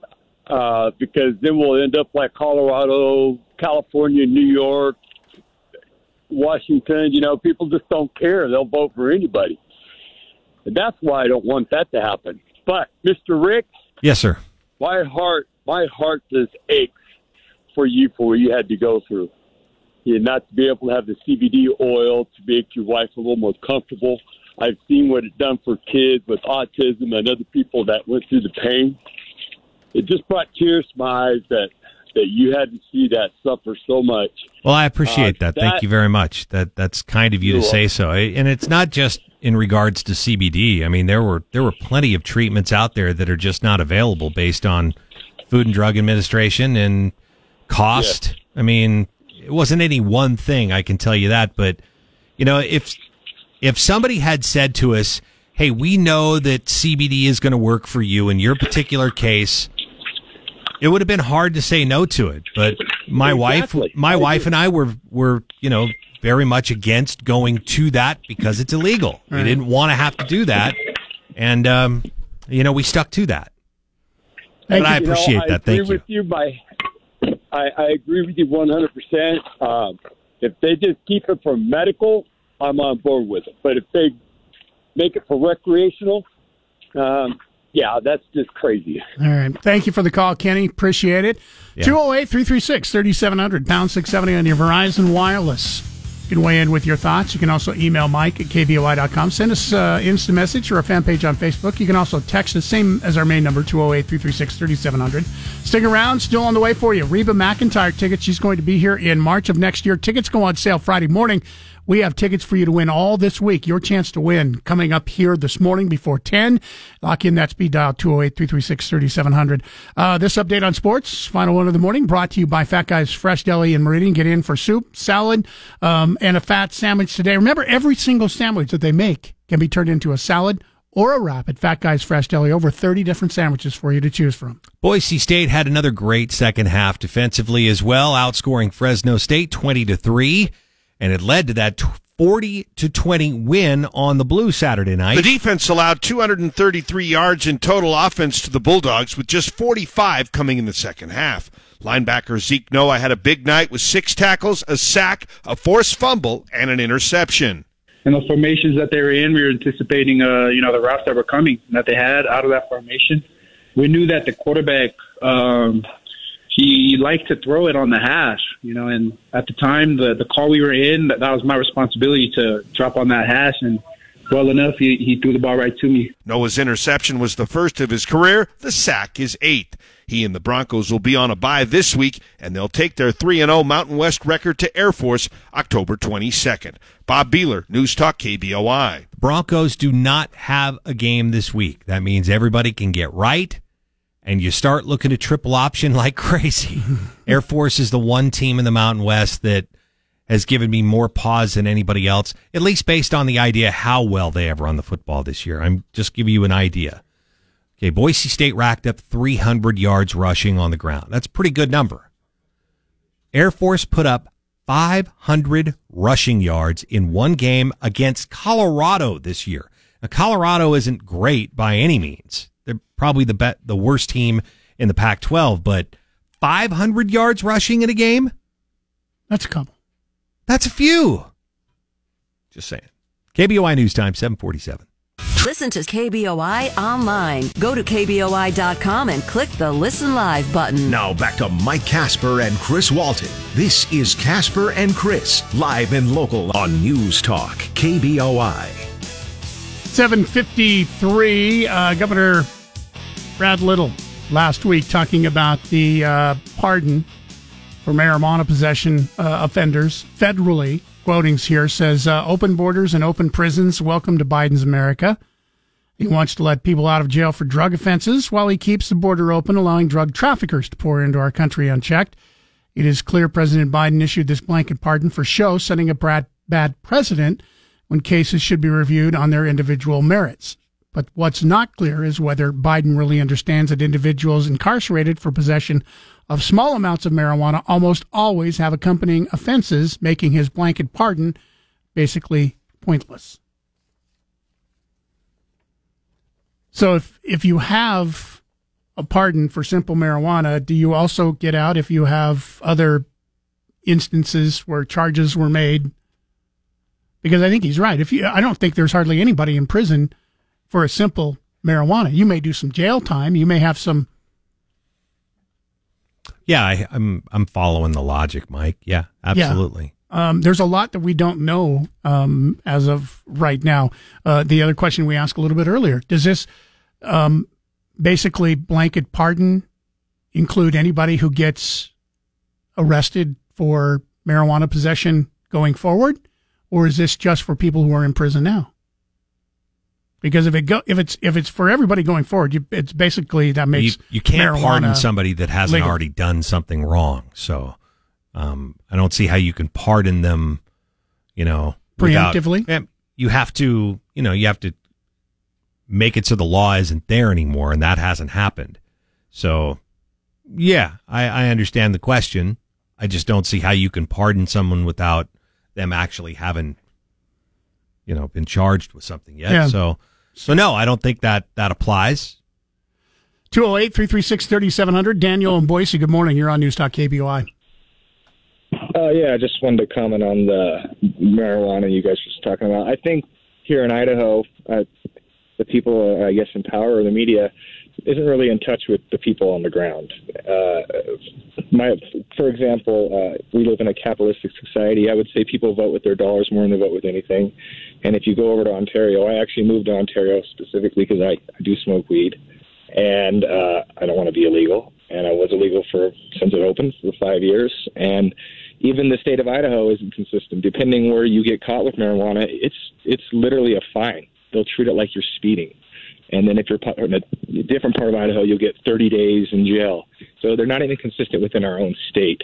uh, because then we'll end up like Colorado, California, New York, Washington. You know, people just don't care. They'll vote for anybody. And that's why I don't want that to happen. But, Mr. Rick, Yes, sir. my heart, my heart just aches for you for what you had to go through. You know, not to be able to have the CBD oil to make your wife a little more comfortable. I've seen what it's done for kids with autism and other people that went through the pain. It just brought tears to my eyes that that you had to see that suffer so much. Well, I appreciate Uh, that. Thank you very much. That that's kind of you to say so. And it's not just in regards to CBD. I mean, there were there were plenty of treatments out there that are just not available based on Food and Drug Administration and cost. I mean, it wasn't any one thing, I can tell you that, but you know, if if somebody had said to us, "Hey, we know that CBD is going to work for you in your particular case," it would have been hard to say no to it. But my Exactly. wife, my wife and I were were you know very much against going to that because it's illegal. We didn't want to have to do that, and um, you know we stuck to that. but I You know, appreciate I that. agree Thank you. with you. By I, I agree with you one hundred percent. Um, If they just keep it for medical, I'm on board with it. But if they make it for recreational, um, yeah, that's just crazy. All right. Thank you for the call, Kenny. Appreciate it. 208 336 3700, pound 670 on your Verizon Wireless. You can weigh in with your thoughts. You can also email Mike at KBOI.com. Send us uh, instant message or a fan page on Facebook. You can also text the same as our main number, 208 336 3700. Stick around. Still on the way for you. Reba McEntire tickets. She's going to be here in March of next year. Tickets go on sale Friday morning. We have tickets for you to win all this week. Your chance to win coming up here this morning before 10. Lock in that speed dial 208 336 3700. Uh, This update on sports, final one of the morning, brought to you by Fat Guys Fresh Deli and Meridian. Get in for soup, salad, um, and a fat sandwich today. Remember, every single sandwich that they make can be turned into a salad or a wrap at Fat Guys Fresh Deli. Over 30 different sandwiches for you to choose from. Boise State had another great second half defensively as well, outscoring Fresno State 20 to 3, and it led to that 40 to 20 win on the Blue Saturday night. The defense allowed 233 yards in total offense to the Bulldogs, with just 45 coming in the second half. Linebacker Zeke Noa had a big night with six tackles, a sack, a forced fumble, and an interception. and the formations that they were in, we were anticipating, uh, you know, the routes that were coming that they had out of that formation. We knew that the quarterback, um, he liked to throw it on the hash, you know, and at the time, the the call we were in, that, that was my responsibility to drop on that hash, and well enough, he, he threw the ball right to me. Noa's interception was the first of his career. The sack is eighth. He and the Broncos will be on a bye this week, and they'll take their 3 0 Mountain West record to Air Force October 22nd. Bob Beeler, News Talk KBOI. Broncos do not have a game this week. That means everybody can get right, and you start looking at triple option like crazy. Air Force is the one team in the Mountain West that has given me more pause than anybody else, at least based on the idea how well they have run the football this year. I'm just giving you an idea. Okay, Boise State racked up 300 yards rushing on the ground. That's a pretty good number. Air Force put up 500 rushing yards in one game against Colorado this year. Now, Colorado isn't great by any means. They're probably the bet, the worst team in the Pac-12, but 500 yards rushing in a game? That's a couple. That's a few. Just saying. KBOI News Time 747. Listen to KBOI online. Go to KBOI.com and click the Listen Live button. Now back to Mike Casper and Chris Walton. This is Casper and Chris, live and local on News Talk, KBOI. 753, uh, Governor Brad Little last week talking about the uh, pardon for marijuana possession uh, offenders federally. Quotings here says uh, open borders and open prisons. Welcome to Biden's America. He wants to let people out of jail for drug offenses while he keeps the border open, allowing drug traffickers to pour into our country unchecked. It is clear President Biden issued this blanket pardon for show, setting a bad, bad precedent when cases should be reviewed on their individual merits. But what's not clear is whether Biden really understands that individuals incarcerated for possession of small amounts of marijuana almost always have accompanying offenses, making his blanket pardon basically pointless. So if if you have a pardon for simple marijuana, do you also get out if you have other instances where charges were made? Because I think he's right. If you, I don't think there's hardly anybody in prison for a simple marijuana. You may do some jail time. You may have some. Yeah, I, I'm I'm following the logic, Mike. Yeah, absolutely. Yeah. Um, there's a lot that we don't know um, as of right now. Uh, the other question we asked a little bit earlier: Does this um, basically blanket pardon include anybody who gets arrested for marijuana possession going forward, or is this just for people who are in prison now? Because if it go if it's if it's for everybody going forward, you, it's basically that makes you, you can't pardon somebody that hasn't legal. already done something wrong. So um, I don't see how you can pardon them. You know, Preemptively? Yeah, you have to. You know, you have to make it so the law isn't there anymore, and that hasn't happened. So, yeah, I, I understand the question. I just don't see how you can pardon someone without them actually having, you know, been charged with something yet. Yeah. So, so no, I don't think that that applies. 208 336 3700. Daniel and Boise, good morning. You're on News Talk KBOI. Uh, yeah, I just wanted to comment on the marijuana you guys were just talking about. I think here in Idaho, uh, the people, uh, I guess, in power or the media isn't really in touch with the people on the ground. Uh, my, for example, uh, we live in a capitalistic society. I would say people vote with their dollars more than they vote with anything. And if you go over to Ontario, I actually moved to Ontario specifically because I, I do smoke weed, and uh, I don't want to be illegal. And I was illegal for since it opened for five years, and even the state of Idaho isn't consistent. Depending where you get caught with marijuana, it's it's literally a fine. They'll treat it like you're speeding. And then if you're in a different part of Idaho, you'll get 30 days in jail. So they're not even consistent within our own state.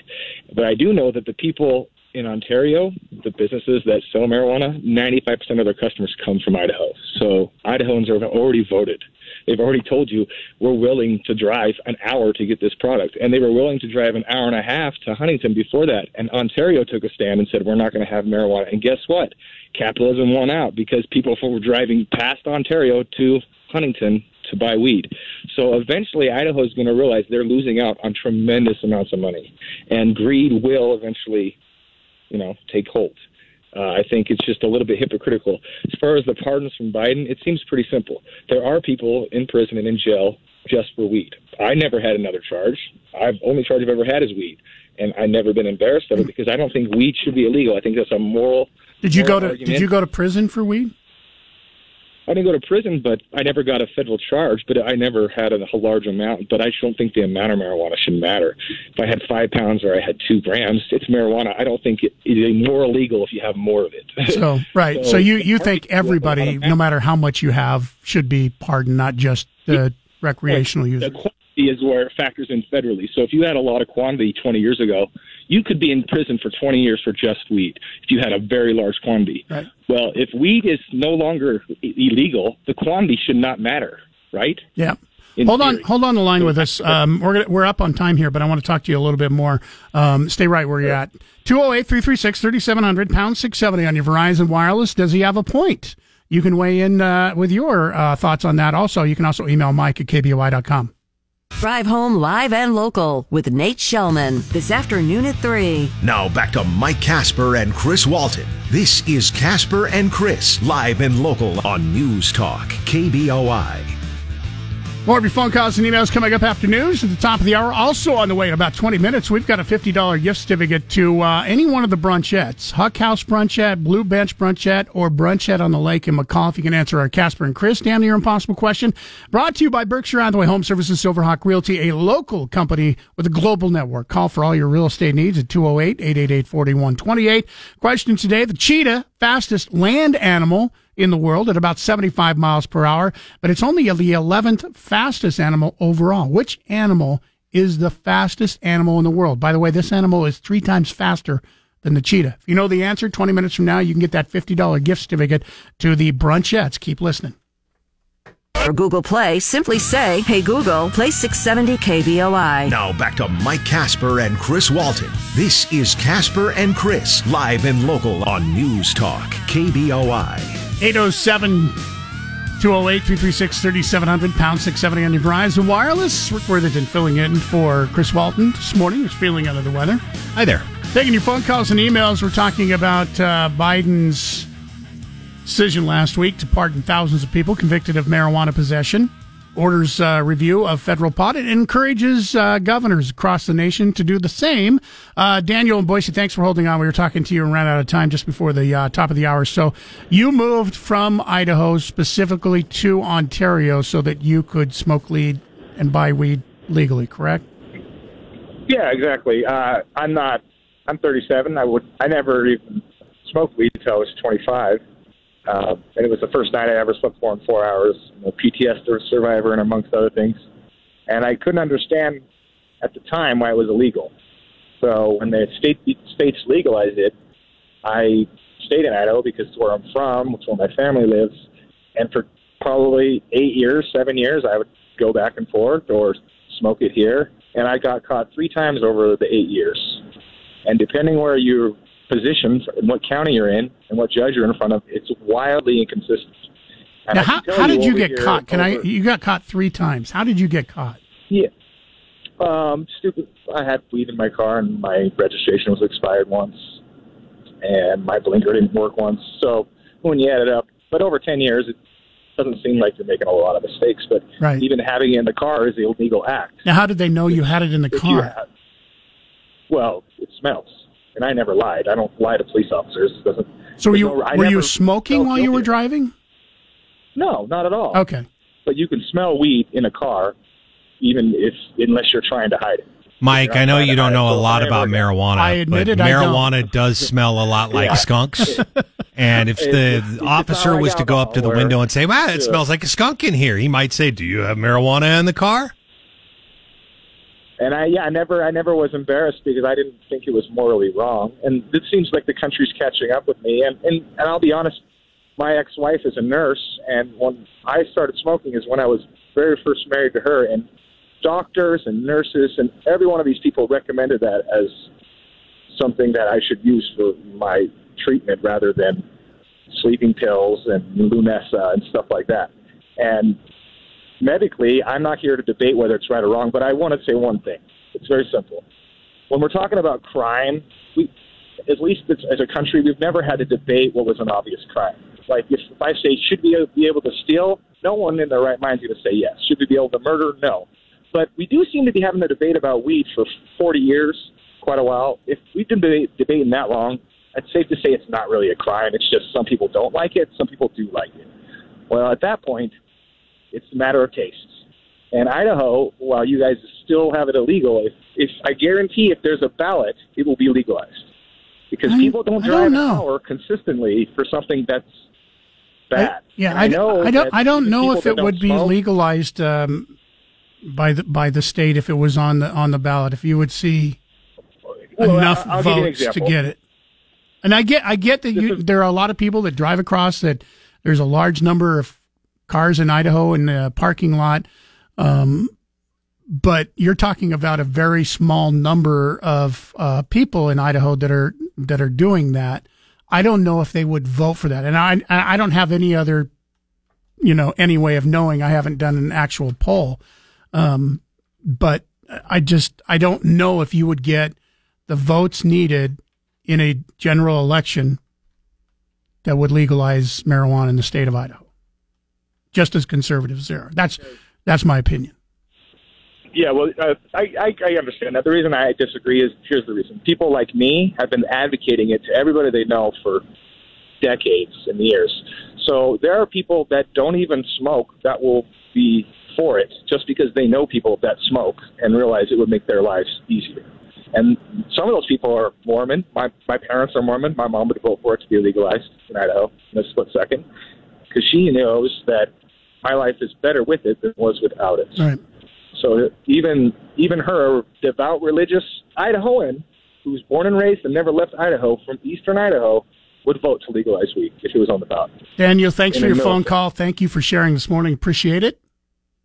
But I do know that the people in Ontario, the businesses that sell marijuana, 95% of their customers come from Idaho. So Idahoans have already voted. They've already told you we're willing to drive an hour to get this product. And they were willing to drive an hour and a half to Huntington before that. And Ontario took a stand and said, we're not going to have marijuana. And guess what? Capitalism won out because people were driving past Ontario to Huntington to buy weed. So eventually, Idaho is going to realize they're losing out on tremendous amounts of money, and greed will eventually, you know, take hold. Uh, I think it's just a little bit hypocritical. As far as the pardons from Biden, it seems pretty simple. There are people in prison and in jail just for weed. I never had another charge. I've only charge I've ever had is weed, and I've never been embarrassed of it because I don't think weed should be illegal. I think that's a moral. Did you go to argument. Did you go to prison for weed? I didn't go to prison, but I never got a federal charge. But I never had a, a large amount. But I don't think the amount of marijuana should matter. If I had five pounds or I had two grams, it's marijuana. I don't think it is more illegal if you have more of it. So right. So, So you you think should have a lot everybody, no matter how much you have, should be pardoned, not just the recreational users? the quantity is where it factors in federally. So if you had a lot of quantity 20 years ago, you could be in prison for 20 years for just weed if you had a very large quantity. Right. Well, if weed is no longer illegal, the quantity should not matter, right? Yeah. In hold on, hold on the line with us. Um, we're gonna, we're up on time here, but I want to talk to you a little bit more. Um, stay right where you're at. 208-336-3700, pound 670 on your Verizon Wireless. Does he have a point? You can weigh in uh, with your uh, thoughts on that. Also, you can also email Mike at kboi.com. Drive home live and local with Nate Shelman this afternoon at 3. Now back to Mike Casper and Chris Walton. This is Casper and Chris, live and local on News Talk, KBOI. More of your phone calls and emails coming up after news at the top of the hour. Also on the way in about 20 minutes, we've got a $50 gift certificate to uh, any one of the brunchettes. Huck House Brunchette, Blue Bench Brunchette, or Brunchette on the Lake in McCall. If you can answer our Casper and Chris damn near impossible question. Brought to you by Berkshire Hathaway Home Services Silverhawk Realty, a local company with a global network. Call for all your real estate needs at 208-888-4128. Question today, the cheetah fastest land animal in the world at about 75 miles per hour, but it's only the 11th fastest animal overall. Which animal is the fastest animal in the world? By the way, this animal is three times faster than the cheetah. If you know the answer, 20 minutes from now, you can get that $50 gift certificate to the Brunchettes. Keep listening. For Google Play, simply say, Hey Google, play 670 KBOI. Now back to Mike Casper and Chris Walton. This is Casper and Chris, live and local on News Talk, KBOI. 807 208 336 3700 pound 670 on your Verizon Wireless. Rick Worthington filling in for Chris Walton this morning, who's feeling under the weather. Hi there. Taking your phone calls and emails. We're talking about uh, Biden's decision last week to pardon thousands of people convicted of marijuana possession. Orders uh, review of federal pot. It encourages uh, governors across the nation to do the same. Uh, Daniel and Boise, thanks for holding on. We were talking to you and ran out of time just before the uh, top of the hour. So you moved from Idaho specifically to Ontario so that you could smoke weed and buy weed legally, correct? Yeah, exactly. Uh, I'm not. I'm 37. I would. I never even smoked weed until I was 25. Uh, and it was the first night I ever slept more than four hours. I'm a PTSD survivor, and amongst other things. And I couldn't understand at the time why it was illegal. So when the state states legalized it, I stayed in Idaho because it's where I'm from, it's where my family lives. And for probably eight years, seven years, I would go back and forth or smoke it here. And I got caught three times over the eight years. And depending where you're positioned and what county you're in and what judge you're in front of, it's wildly inconsistent. And Now, how, how did you over get caught? Can I? You got caught three times. How did you get caught? Yeah. Um, stupid. I had weed in my car, and my registration was expired once, and my blinker didn't work once. So when you add it up, but over ten years, it doesn't seem like you're making a lot of mistakes. But Right. even having it in the car is a legal act. Now, how did they know you had it in the car? have- well, it smells, and I never lied. I don't lie to police officers. It doesn't. So were you no- were you smoking while you were driving? No, not at all. Okay. But you can smell weed in a car, even if unless you're trying to hide it. Mike, I know you don't know a lot about marijuana, I but admitted I don't. marijuana does smell a lot like Yeah. skunks. and if the it's officer not was to go up to the window and say, "Wow, it Yeah. smells like a skunk in here," he might say, "Do you have marijuana in the car?" And I, yeah, I never, I never was embarrassed because I didn't think it was morally wrong. And it seems like the country's catching up with me. And and, and I'll be honest, my ex-wife is a nurse, and when I started smoking is when I was very first married to her. And doctors and nurses and every one of these people recommended that as something that I should use for my treatment rather than sleeping pills and Lunesta and stuff like that. And medically, I'm not here to debate whether it's right or wrong, but I want to say one thing. It's very simple. When we're talking about crime, we, at least as a country, we've never had to debate what was an obvious crime. Like if, if I say, should we be able to steal? No one in their right mind is going to say yes. Should we be able to murder? No. But we do seem to be having a debate about weed for 40 years, quite a while. If we've been debating that long, it's safe to say it's not really a crime. It's just some people don't like it, some people do like it. Well, at that point, it's a matter of taste. And Idaho, while you guys still have it illegal, if, if I guarantee if there's a ballot, it will be legalized because people don't drive don't an hour consistently for something that's bad. Yeah, And I, know I don't. I don't know if it would be legalized um, by the by the state if it was on the on the ballot. If you would see Well, enough I'll an votes to get it, and I get I get that you, there are a lot of people that drive across that. There's a large number of cars in Idaho in the parking lot, um, but you're talking about a very small number of uh, people in Idaho that are that are doing that. I don't know if they would vote for that, and I I don't have any other, you know, any way of knowing. I haven't done an actual poll, um, but I just I don't know if you would get the votes needed in a general election that would legalize marijuana in the state of Idaho. Just as conservatives there. That's that's my opinion. Yeah, well, uh, I, I I understand that. The reason I disagree is here's the reason: people like me have been advocating it to everybody they know for decades and years. So there are people that don't even smoke that will be for it just because they know people that smoke and realize it would make their lives easier. And some of those people are Mormon. My my parents are Mormon. My mom would vote for it to be legalized in Idaho in a split second because she knows that my life is better with it than it was without it. Right. So even even her devout religious Idahoan, who was born and raised and never left Idaho from eastern Idaho, would vote to legalize weed if it was on the ballot. Daniel, thanks In for the your phone call. Thank you for sharing this morning. Appreciate it.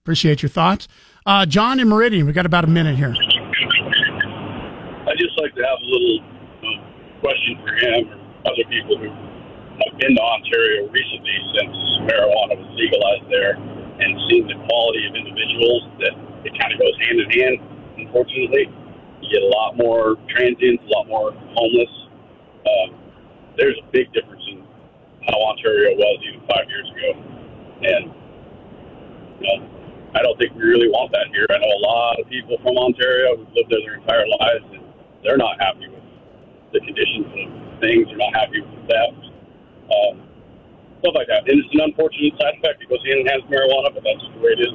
Appreciate your thoughts. Uh, John in Meridian, we've got about a minute here. I'd just like to have a little uh, question for him or other people who have been to Ontario recently since marijuana was legalized there and seen the quality of individuals that it kind of goes hand in hand, unfortunately. You get a lot more transients, a lot more homeless. Um, there's a big difference in how Ontario was even five years ago. And, you know, I don't think we really want that here. I know a lot of people from Ontario who've lived there their entire lives, and they're not happy with the conditions of things. They're not happy with the theft, um, stuff like that. And it's an unfortunate side effect. Because it hand with marijuana, but that's just the way it is.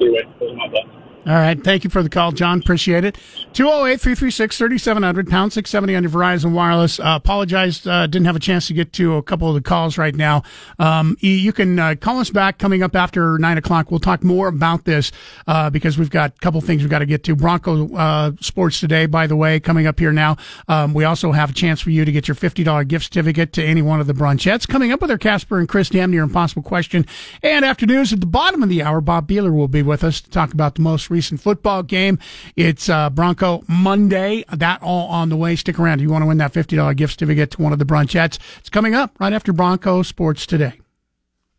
Anyway, those are my thoughts. All right. Thank you for the call, John. Appreciate it. 208 336 3700, pound 670 on your Verizon Wireless. Uh, apologize, uh, didn't have a chance to get to a couple of the calls right now. Um, you- can uh, call us back coming up after 9 o'clock. We'll talk more about this uh, because we've got a couple things we've got to get to. Bronco uh, Sports Today, by the way, coming up here now. Um, we also have a chance for you to get your $50 gift certificate to any one of the brunchettes. Coming up with our Casper and Chris Damn Near Impossible question. And after news at the bottom of the hour, Bob Beeler will be with us to talk about the most recent football game. It's uh, Bronco Monday. That all on the way. Stick around. If you want to win that $50 gift certificate to one of the brunchettes, it's coming up right after Bronco Sports Today.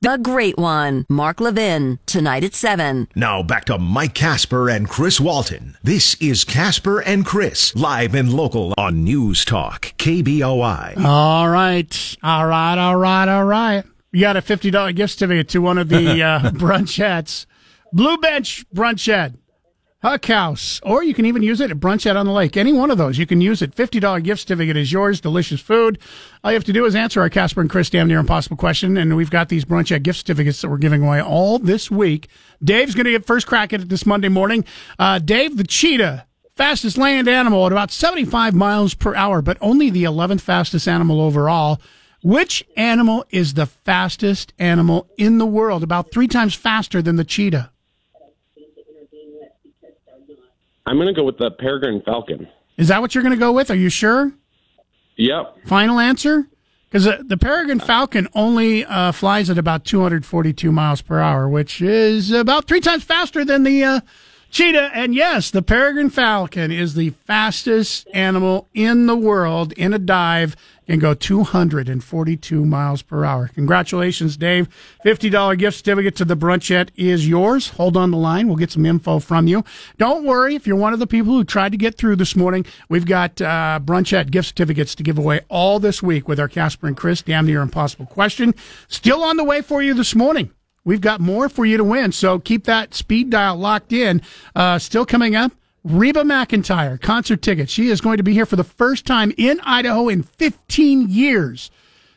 The Great One, Mark Levin, tonight at 7. Now back to Mike Casper and Chris Walton. This is Casper and Chris, live and local on News Talk, KBOI. All right. All right. All right. All right. You got a $50 gift certificate to one of the uh, brunchettes. Blue Bench Brunchette, Huck House, or you can even use it at Brunchette on the Lake. Any one of those, you can use it. $50 gift certificate is yours. Delicious food. All you have to do is answer our Casper and Chris damn near impossible question, and we've got these Brunchette gift certificates that we're giving away all this week. Dave's going to get first crack at it this Monday morning. Uh, Dave, the cheetah, fastest land animal at about 75 miles per hour, but only the 11th fastest animal overall. Which animal is the fastest animal in the world? About three times faster than the cheetah. I'm going to go with the peregrine falcon. Is that what you're going to go with? Are you sure? Yep. Final answer? Because the, the peregrine falcon only uh, flies at about 242 miles per hour, which is about three times faster than the uh, cheetah. And yes, the peregrine falcon is the fastest animal in the world in a dive and go 242 miles per hour. Congratulations, Dave. $50 gift certificate to the brunchette is yours. Hold on the line. We'll get some info from you. Don't worry if you're one of the people who tried to get through this morning. We've got uh, brunchette gift certificates to give away all this week with our Casper and Chris damn near impossible question. Still on the way for you this morning. We've got more for you to win, so keep that speed dial locked in. Uh, still coming up, Reba McEntire concert tickets. She is going to be here for the first time in Idaho in 15 years.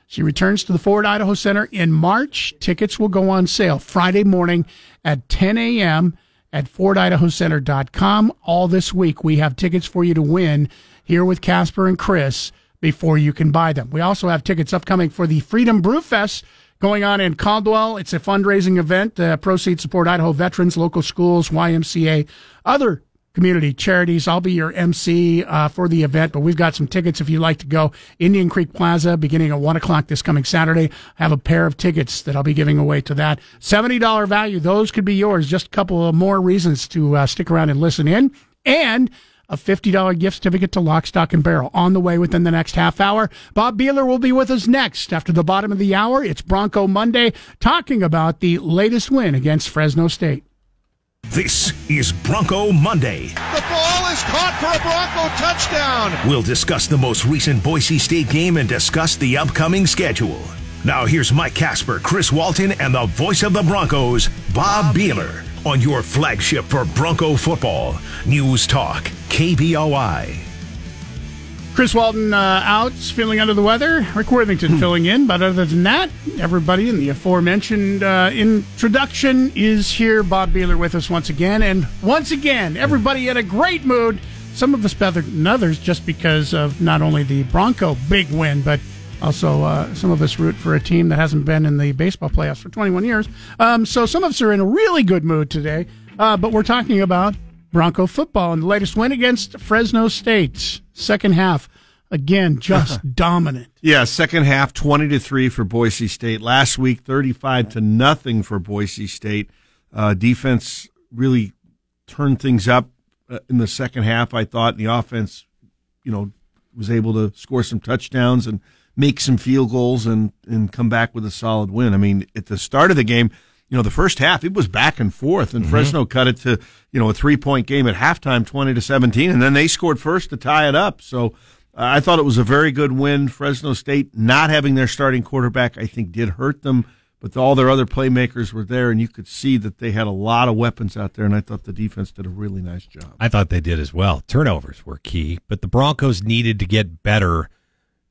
She returns to the Ford Idaho Center in March. Tickets will go on sale Friday morning at 10 a.m. at FordIdahoCenter.com. All this week, we have tickets for you to win here with Casper and Chris before you can buy them. We also have tickets upcoming for the Freedom Brew Fest going on in Caldwell. It's a fundraising event. Uh, proceeds support Idaho veterans, local schools, YMCA, other community charities. I'll be your MC uh, for the event, but we've got some tickets if you'd like to go. Indian Creek Plaza beginning at 1 o'clock this coming Saturday. I have a pair of tickets that I'll be giving away to that. $70 value. Those could be yours. Just a couple of more reasons to uh, stick around and listen in. And a $50 gift certificate to Lock, Stock, and Barrel on the way within the next half hour. Bob Beeler will be with us next after the bottom of the hour. It's Bronco Monday, talking about the latest win against Fresno State. This is Bronco Monday. The ball is caught for a Bronco touchdown. We'll discuss the most recent Boise State game and discuss the upcoming schedule. Now here's Mike Casper, Chris Walton, and the voice of the Broncos, Bob Beeler, on your flagship for Bronco football, News Talk, KBOI. Chris Walton uh, out, feeling under the weather. Rick Worthington filling in. But other than that, everybody in the aforementioned uh, introduction is here. Bob Beeler with us once again. And once again, everybody in a great mood. some of us better than others just because of not only the Bronco big win, but also uh, some of us root for a team that hasn't been in the baseball playoffs for 21 years. Um, so some of us are in a really good mood today, uh, but we're talking about Bronco football and the latest win against Fresno State. Second half, again, just dominant. Yeah, second half, twenty to three for Boise State. Last week, thirty-five to nothing for Boise State. Uh, defense really turned things up uh, in the second half. I thought the offense, you know, was able to score some touchdowns and make some field goals and and come back with a solid win. I mean, at the start of the game, you know, the first half it was back and forth, and Mhm. Fresno cut it to you know a three point game at halftime, twenty to seventeen, and then they scored first to tie it up. So. Uh, I thought it was a very good win. Fresno State not having their starting quarterback, I think, did hurt them, but all their other playmakers were there, and you could see that they had a lot of weapons out there. And I thought the defense did a really nice job. I thought they did as well. Turnovers were key, but the Broncos needed to get better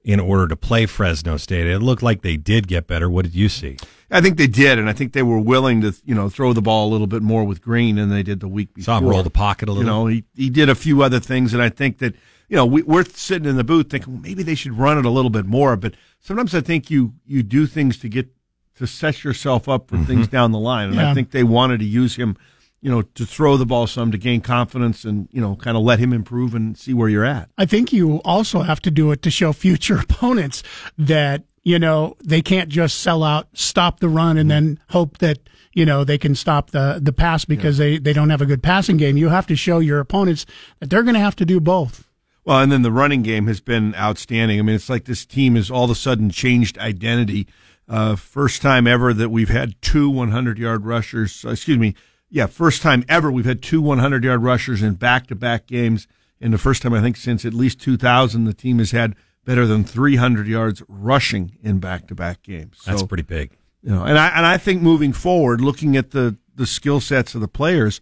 in order to play Fresno State. It looked like they did get better. What did you see? I think they did, and I think they were willing to, you know, throw the ball a little bit more with Green than they did the week before. Saw him roll the pocket a little. You know, he he did a few other things, and I think that you know we, we're sitting in the booth thinking well, maybe they should run it a little bit more. But sometimes I think you you do things to get to set yourself up for mm-hmm. things down the line, and Yeah. I think they wanted to use him, you know, to throw the ball some to gain confidence and you know kind of let him improve and see where you're at. I think you also have to do it to show future opponents that, you know, they can't just sell out, stop the run, and then hope that, you know, they can stop the, the pass because they, they don't have a good passing game. You have to show your opponents that they're going to have to do both. Well, and then the running game has been outstanding. I mean, it's like this team has all of a sudden changed identity. Uh, first time ever that we've had two 100 yard rushers. Excuse me. Yeah, first time ever we've had two 100 yard rushers in back to back games. And the first time I think since at least 2000, the team has had better than 300 yards rushing in back to back games. That's pretty big. You know, and I and I think moving forward, looking at the the skill sets of the players,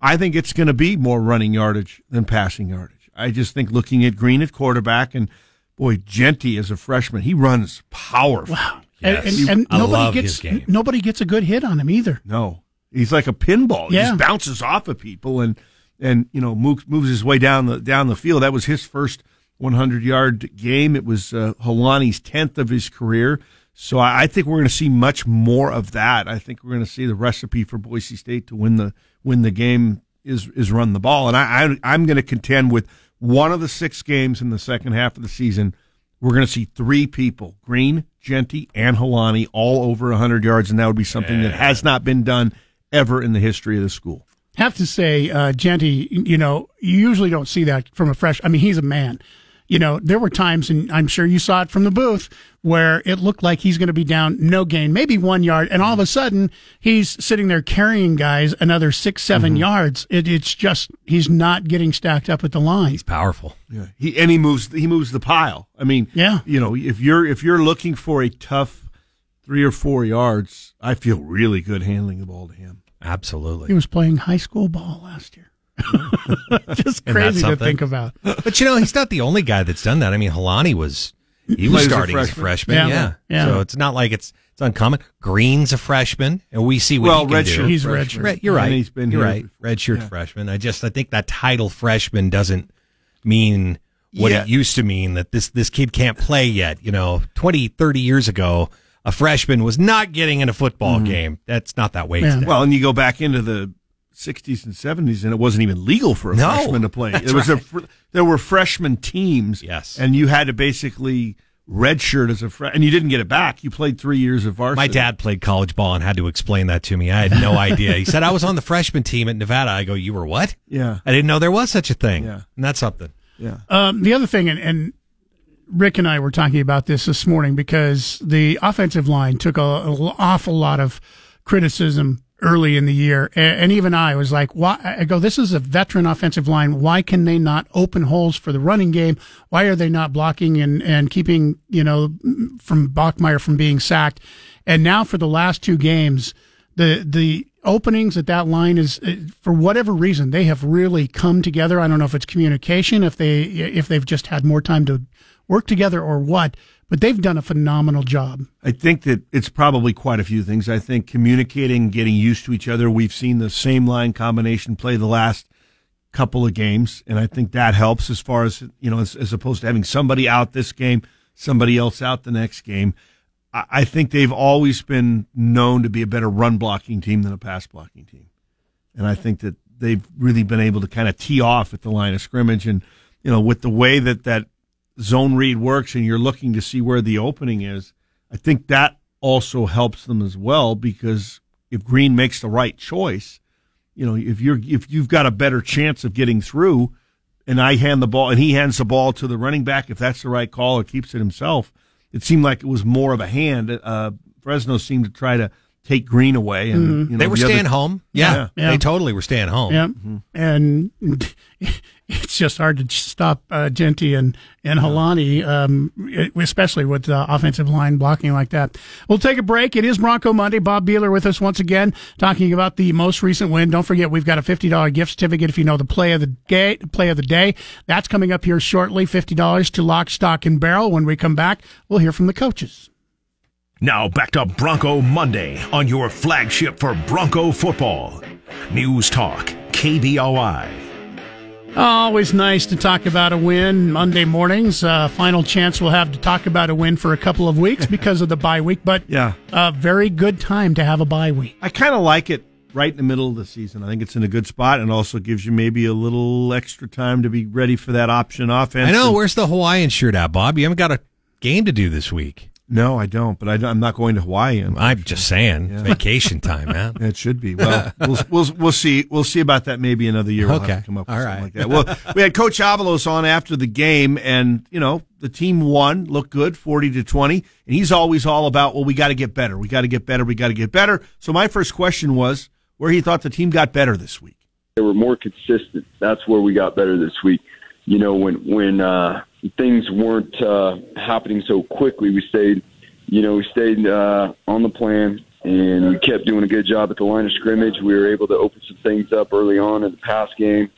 I think it's going to be more running yardage than passing yardage. I just think looking at Green at quarterback and boy, Jeanty as a freshman, he runs powerful. Wow. And, and, and nobody gets nobody gets a good hit on him either. No, he's like a pinball. He just bounces off of people and and you know moves, moves his way down the down the field. That was his first 100 yard game. It was uh, Holani's 10th of his career. So I, I think we're going to see much more of that. I think we're going to see the recipe for Boise State to win the win the game is is run the ball. And I, I I'm going to contend with one of the six games in the second half of the season. We're going to see three people: Green, Jeanty, and Holani, all over 100 yards, and that would be something that has not been done ever in the history of the school. have to say, uh, Jeanty, you know, you usually don't see that from a fresh. I mean, he's a man. You know, there were times, and I'm sure you saw it from the booth, where it looked like he's going to be down no gain, maybe one yard, and all of a sudden he's sitting there carrying guys another six, 7 yards. It, it's just he's not getting stacked up at the line. He's powerful. Yeah, he and he moves he moves the pile. I mean, yeah, you know, if you're if you're looking for a tough three or four yards, I feel really good handling the ball to him. Absolutely. He was playing high school ball last year. just crazy to think about. But you know, he's not the only guy that's done that. I mean, Holani was he was Played a starting as a freshman. freshman. Yeah. Yeah. Yeah. So it's not like it's it's uncommon. Green's a freshman, and we see what Well, he can redshirt do. He's a freshman. redshirt. Red- you're right. And right. he's been you're here right. Redshirt Yeah. freshman. I just I think that title freshman doesn't mean what Yeah. it used to mean that this this kid can't play yet. You know, 20, 30 years ago, a freshman was not getting in a football game. That's not that way today. Well, and you go back into the 60s and 70s, and it wasn't even legal for a No, freshman to play. There was right. a fr- there were freshman teams, Yes. and you had to basically redshirt as a freshman, and you didn't get it back. You played three years of varsity. My dad played college ball and had to explain that to me. I had no idea. He said I was on the freshman team at Nevada. I go, you were what? Yeah. I didn't know there was such a thing. Yeah. And that's something. Yeah. Um, the other thing, and, and Rick and I were talking about this this morning because the offensive line took an awful lot of criticism early in the year, and, and even I was like, "Why?" I go, "This is a veteran offensive line. Why can they not open holes for the running game? Why are they not blocking and and keeping you know from Bachmeier from being sacked?" And now for the last two games, the the openings at that line is uh, for whatever reason they have really come together. I don't know if it's communication, if they if they've just had more time to work together or what, but they've done a phenomenal job. I think that it's probably quite a few things. I think communicating, getting used to each other. We've seen the same line combination play the last couple of games, and I think that helps as far as you know, as, as opposed to having somebody out this game, somebody else out the next game. I, I think they've always been known to be a better run blocking team than a pass blocking team, and I think that they've really been able to kind of tee off at the line of scrimmage, and you know, with the way that that zone read works, and you're looking to see where the opening is. I think that also helps them as well because if Green makes the right choice, you know, if you're if you've got a better chance of getting through, and I hand the ball and he hands the ball to the running back, if that's the right call or keeps it himself, it seemed like it was more of a hand. Uh, Fresno seemed to try to take Green away, and Mhm. you know, they were the other- staying home. Yeah, Yeah. Yeah. they totally were staying home. Yeah, and it's just hard to stop uh, Jeanty and and Holani, um, especially with uh, offensive line blocking like that. We'll take a break. It is Bronco Monday. Bob Behler with us once again, talking about the most recent win. Don't forget, we've got a fifty dollar gift certificate if you know the play of the day. Play of the day. That's coming up here shortly. Fifty dollars to lock, stock, and barrel. When we come back, we'll hear from the coaches. Now back to Bronco Monday on your flagship for Bronco football. News Talk, KBOI. Always nice to talk about a win Monday mornings. Uh, final chance we'll have to talk about a win for a couple of weeks because of the bye week, but Yeah. a very good time to have a bye week. I kind of like it right in the middle of the season. I think it's in a good spot and also gives you maybe a little extra time to be ready for that option offense. I know. And- Where's the Hawaiian shirt at, Bob? You haven't got a game to do this week. No, I don't. But I, am not going to Hawaii. I'm, I'm just saying, Yeah. vacation time, man. It should be. Well, we'll we'll we'll see. We'll see about that maybe another year. We'll Okay. have to come up with All something right. like that. Well, we had Coach Avalos on after the game, and you know the team won, looked good, forty to twenty, and he's always all about, well, we got to get better, we got to get better, we got to get better. So my first question was where he thought the team got better this week. they were more consistent. That's where we got better this week. You know, when when uh, things weren't uh, happening so quickly, we stayed. You know, we stayed uh, on the plan and we kept doing a good job at the line of scrimmage. We were able to open some things up early on in the pass game.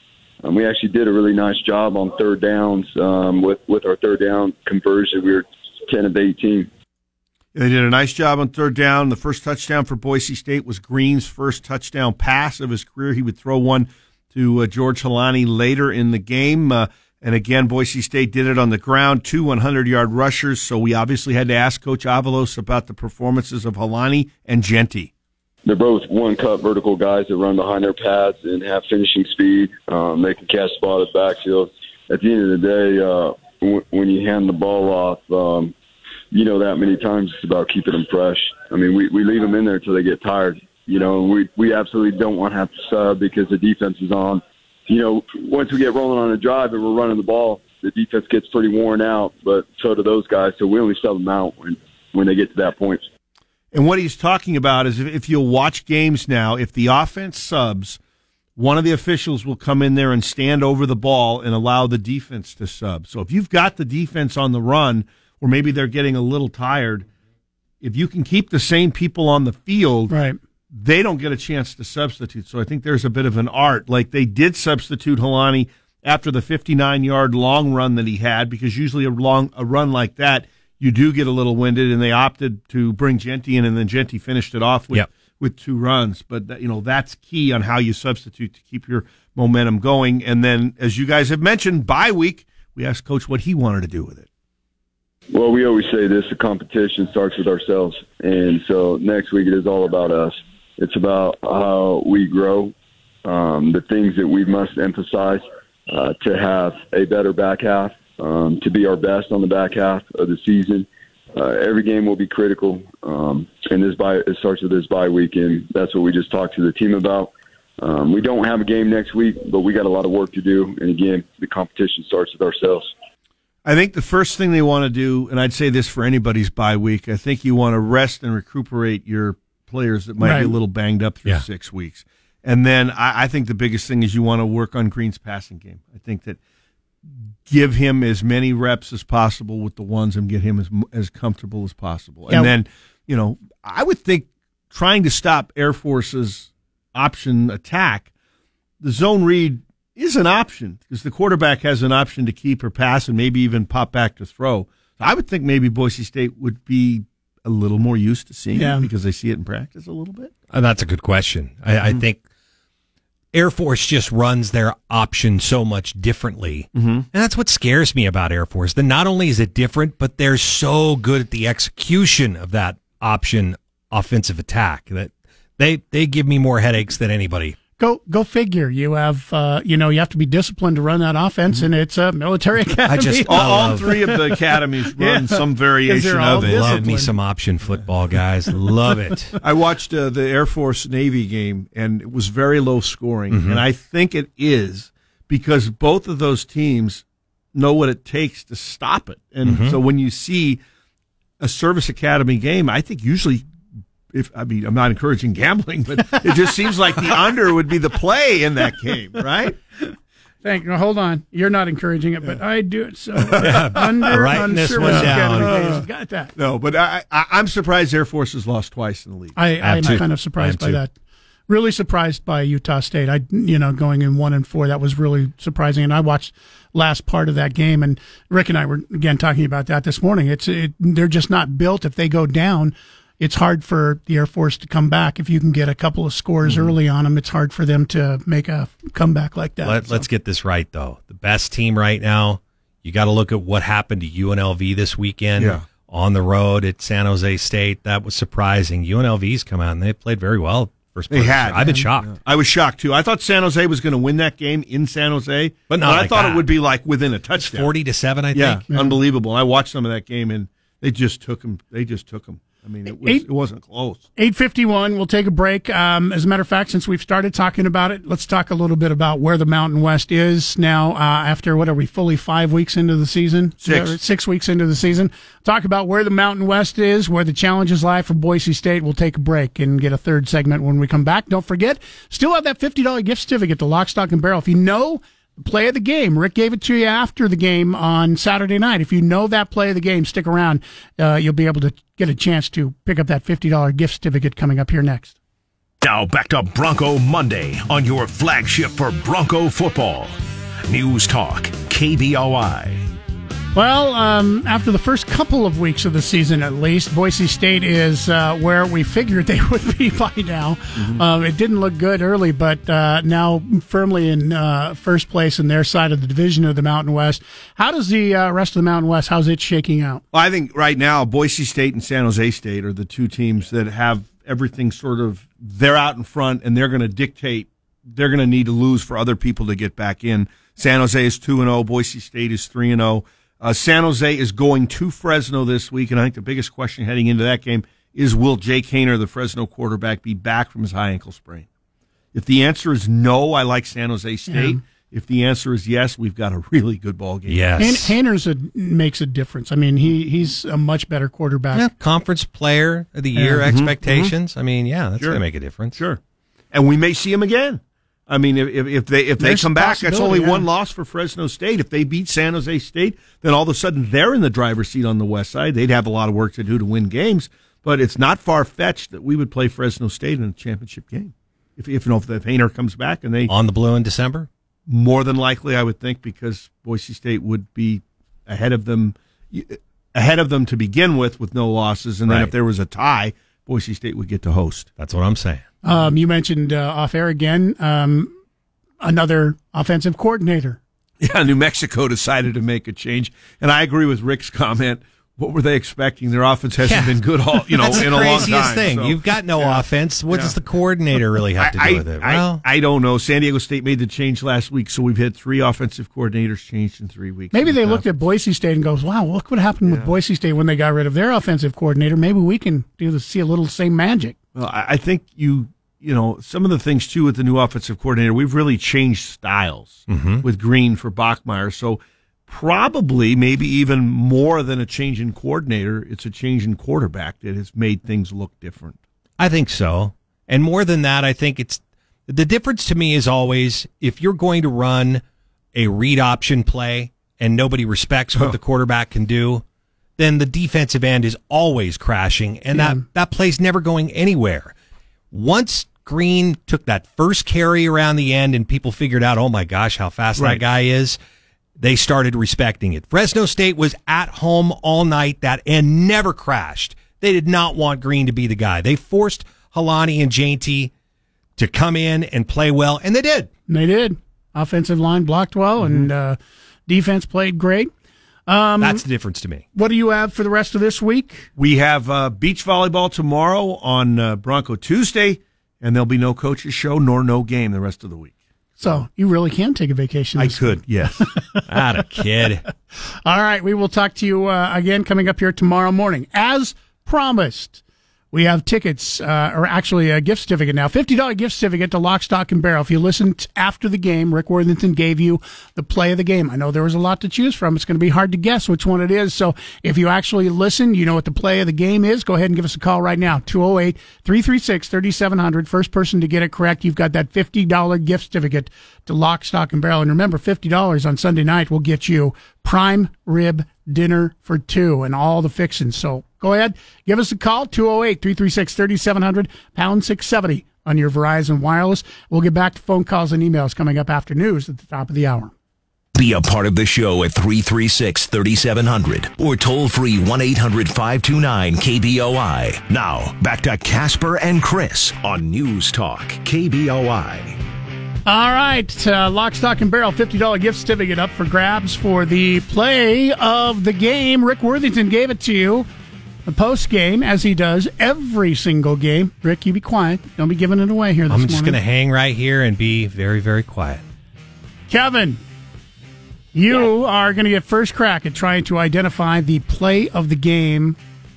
Um, we actually did a really nice job on third downs um, with with our third down conversion. We were ten of eighteen. They did a nice job on third down. The first touchdown for Boise State was Green's first touchdown pass of his career. He would throw one to uh, George Holani later in the game. Uh, and again, Boise State did it on the ground, two 100 yard rushers. So we obviously had to ask Coach Avalos about the performances of Holani and Jeanty. They're both one cut vertical guys that run behind their pads and have finishing speed. Um, they can catch the ball at the backfield. At the end of the day, uh, w- when you hand the ball off, um, you know that many times it's about keeping them fresh. I mean, we, we leave them in there until they get tired. You know, we we absolutely don't want to have to sub because the defense is on. You know, once we get rolling on a drive and we're running the ball, the defense gets pretty worn out, but so do those guys. So we only sub them out when when they get to that point. And what he's talking about is if, if you'll watch games now, if the offense subs, one of the officials will come in there and stand over the ball and allow the defense to sub. So if you've got the defense on the run, or maybe they're getting a little tired, if you can keep the same people on the field, right. They don't get a chance to substitute. So I think there's a bit of an art. Like they did substitute Holani after the 59 yard long run that he had, because usually a long a run like that, you do get a little winded, and they opted to bring Jeanty in, and then Jeanty finished it off with Yep. with two runs. But that, you know that's key on how you substitute to keep your momentum going. And then, as you guys have mentioned, bye week, we asked Coach what he wanted to do with it. Well, we always say this: the competition starts with ourselves, and so next week it is all about us. It's about how we grow, um, the things that we must emphasize uh, to have a better back half, um, to be our best on the back half of the season. Uh, every game will be critical, um, and this bye it starts with this bye week, and that's what we just talked to the team about. Um, we don't have a game next week, but we got a lot of work to do, and again, the competition starts with ourselves. I think the first thing they want to do, and I'd say this for anybody's bye week, I think you want to rest and recuperate your players that might be a little banged up through Yeah. six weeks. And then I, I think the biggest thing is you want to work on Green's passing game. I think that give him as many reps as possible with the ones and get him as as comfortable as possible. And Yeah. then, you know, I would think trying to stop Air Force's option attack, the zone read is an option because the quarterback has an option to keep or pass and maybe even pop back to throw. So I would think maybe Boise State would be a little more used to seeing Yeah. it because they see it in practice a little bit. Uh, that's a good question. I, I think Air Force just runs their option so much differently. Mm-hmm. And that's what scares me about Air Force. That not only is it different, but they're so good at the execution of that option offensive attack that they they give me more headaches than anybody. Go go figure. You have uh, you know you have to be disciplined to run that offense, and it's a military academy. I just All, all love- three of the academies run Yeah. some 'Cause variation of it. Love me some option football, guys. Love it. I watched uh, the Air Force Navy game, and it was very low scoring. Mhm. And I think it is because both of those teams know what it takes to stop it. And Mhm. so when you see a service academy game, I think usually. If I mean, I'm not encouraging gambling, but it just seems like the under would be the play in that game, right? Thank you. Hold on. You're not encouraging it, but I do it. So under Writing on this service one down. academy days. Got that. No, but I, I, I'm surprised Air Force has lost twice in the league. I, I'm too. kind of surprised by too. that. Really surprised by Utah State. I, you know, going in one and four, that was really surprising. And I watched last part of that game, and Rick and I were again talking about that this morning. It's it, they're just not built. If they go down, it's hard for the Air Force to come back. If you can get a couple of scores Mm-hmm. early on them, it's hard for them to make a comeback like that. Let, So- Let's get this right, though. The best team right now, you got to look at what happened to UNLV this weekend Yeah. on the road at San Jose State. That was surprising. UNLV's come out and they played very well. First They part of the had. I've been shocked. I was shocked too. I thought San Jose was going to win that game in San Jose, But not I like thought that. it would be like within a touchdown, Forty to seven, I think, yeah, think. unbelievable. I watched some of that game and they just took them. They just took them. I mean, it was Eight- it wasn't close. 851 we'll take a break. Um, as a matter of fact since we've started talking about it let's talk a little bit about where the mountain west is now uh, after what are we fully five weeks into the season? Six. six weeks into the season. Talk about where the mountain west is where the challenges lie for boise state. We'll take a break and get a third segment when we come back. Don't forget still have that $50 gift certificate to lock stock and barrel. If you know play of the game. Rick gave it to you after the game on Saturday night. If you know that play of the game, stick around. Uh, you'll be able to get a chance to pick up that $50 gift certificate coming up here next. Now back to Bronco Monday on your flagship for Bronco football. News Talk, KBOI. Well, um, after the first couple of weeks of the season, at least, Boise State is uh, where we figured they would be by now. Um, it didn't look good early, but uh, now firmly in uh, first place in their side of the division of the Mountain West. How does the uh, rest of the Mountain West? How's it shaking out? Well, I think right now Boise State and San Jose State are the two teams that have everything sort of they're out in front and they're going to dictate. They're going to need to lose for other people to get back in. San Jose is two and zero. Boise State is three and zero. Uh, San Jose is going to Fresno this week, and I think the biggest question heading into that game is: Will Jake Haener, the Fresno quarterback, be back from his high ankle sprain? If the answer is no, I like San Jose State. Yeah. If the answer is yes, we've got a really good ball game. Yes. Han- Haener's a, makes a difference. I mean, he he's a much better quarterback. Yeah, conference player of the year Yeah. Mm-hmm. Mhm, expectations. I mean, yeah, that's Sure. going to make a difference. Sure. And we may see him again. I mean, if, if, if they if they come back, that's only yeah. one loss for Fresno State. If they beat San Jose State, then all of a sudden they're in the driver's seat on the west side. They'd have a lot of work to do to win games, but it's not far fetched that we would play Fresno State in a championship game. If if you know if the Haener comes back and they On the blue in December? more than likely, I would think because Boise State would be ahead of them ahead of them to begin with with no losses, and then Right. if there was a tie, Boise State would get to host. That's what I'm saying. Um, you mentioned uh, off air again um, another offensive coordinator. Yeah, New Mexico decided to make a change, and I agree with Rick's comment. What were they expecting? Their offense hasn't Yeah. been good all you know That's in the a long craziest time. thing. so- You've got no Yeah. offense. What Yeah. does the coordinator really have to do I, with it? I, Well, I don't know. San Diego State made the change last week, so we've had three offensive coordinators changed in three weeks. Maybe they Yeah. looked at Boise State and goes, "Wow, look what happened with Boise State when they got rid of their offensive coordinator. Maybe we can do the, see a little same magic." Well, I I think you you know some of the things too with the new offensive coordinator. We've really changed styles Mhm. with Green for Bachmeier. So probably maybe even more than a change in coordinator, it's a change in quarterback that has made things look different. I think so. And more than that, I think it's the difference to me is always if you're going to run a read option play and nobody respects what the quarterback can do, then the defensive end is always crashing and Yeah. that, that play's never going anywhere. Once Green took that first carry around the end and people figured out, oh my gosh, how fast that guy is, they started respecting it. Fresno State was at home all night. That end never crashed. They did not want Green to be the guy. They forced Holani and Jeanty to come in and play well, and they did. They did. Offensive line blocked well, and uh, defense played great. Um, That's the difference to me. what do you have for the rest of this week? We have uh, beach volleyball tomorrow on uh, Bronco Tuesday, and there'll be no coaches show nor no game the rest of the week. So you really can take a vacation. I could, yes. Not a kid. All right, we will talk to you uh, again coming up here tomorrow morning. As promised, we have tickets, uh, or actually a gift certificate now. $50 gift certificate to Lock, Stock, and Barrel. If you listened after the game, Rick Worthington gave you the play of the game. I know there was a lot to choose from. It's going to be hard to guess which one it is. So if you actually listen, you know what the play of the game is. Go ahead and give us a call right now. 208 336 3700. First person to get it correct, you've got that $50 gift certificate to Lock, Stock, and Barrel. And remember, $50 on Sunday night will get you prime rib dinner for two and all the fixings. So go ahead, give us a call, 208 336 3700, pound 670 on your Verizon Wireless. We'll get back to phone calls and emails coming up after news at the top of the hour. Be a part of the show at 336 3700 or toll free 1 800 529 KBOI. Now, back to Casper and Chris on News Talk KBOI. All right, uh, Lock, Stock, and Barrel, $50 gift certificate up for grabs for the play of the game. Rick Worthington gave it to you. The post game, as he does every single game. Rick, you be quiet. Don't be giving it away here this I'm just going to hang right here and be very, very quiet. Kevin, you are going to get first crack at trying to identify the play of the game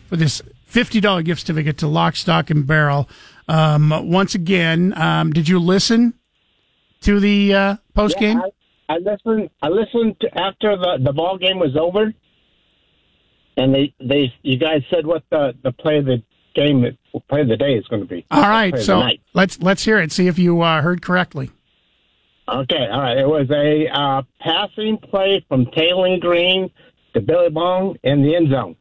for this $50 gift certificate to Lock, Stock, and Barrel. Um, once again, um, did you listen to the uh, post game? Yeah, I, I listened. I listened to after the the ball game was over, and they they you guys said what the the play of the game play of the day is going to be. All right, Play of the so let's let's hear it. See if you uh, heard correctly. Okay, all right. It was a uh, passing play from Taylor Green to Billy Bong in the end zone.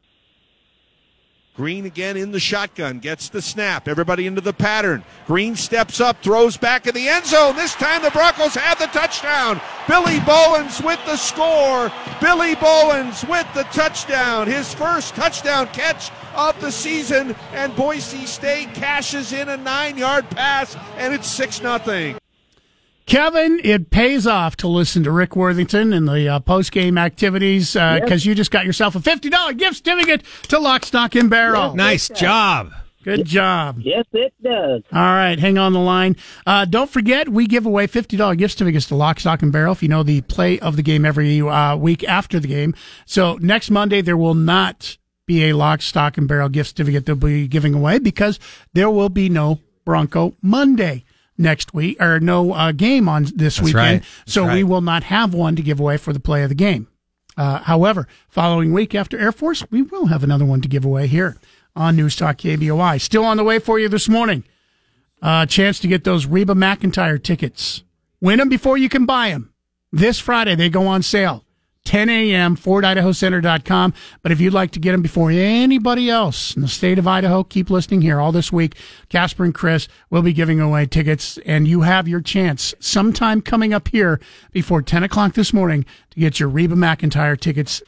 Green again in the shotgun, gets the snap. Everybody into the pattern. Green steps up, throws back in the end zone. This time the Broncos have the touchdown. Billy Bowens with the score. Billy Bowens with the touchdown. His first touchdown catch of the season. And Boise State cashes in a nine yard pass, and it's 6 0. Kevin, it pays off to listen to Rick Worthington in the uh, post game activities because you just got yourself a fifty dollar gift certificate to Lock, Stock, and Barrel. Yes, Nice does. job. Good job. Yes, it does. All right, hang on the line. Uh, don't forget, we give away $50 gift certificates to Lock, Stock, and Barrel if you know the play of the game every uh, week after the game. So next Monday, there will not be a Lock, Stock, and Barrel gift certificate they'll be giving away because there will be no Bronco Monday next week or no uh, game on this That's weekend. right. So we will not have one to give away for the play of the game. Uh, however, following week after Air Force, we will have another one to give away here on News Talk KBOI. Still on the way for you this morning. A chance to get those Reba McEntire tickets. Win them before you can buy them. This Friday, they go on sale. 10 a.m. FordIdahoCenter.com. But if you'd like to get them before anybody else in the state of Idaho, keep listening here all this week. Casper and Chris will be giving away tickets, and you have your chance sometime coming up here before 10 o'clock this morning to get your Reba McEntire tickets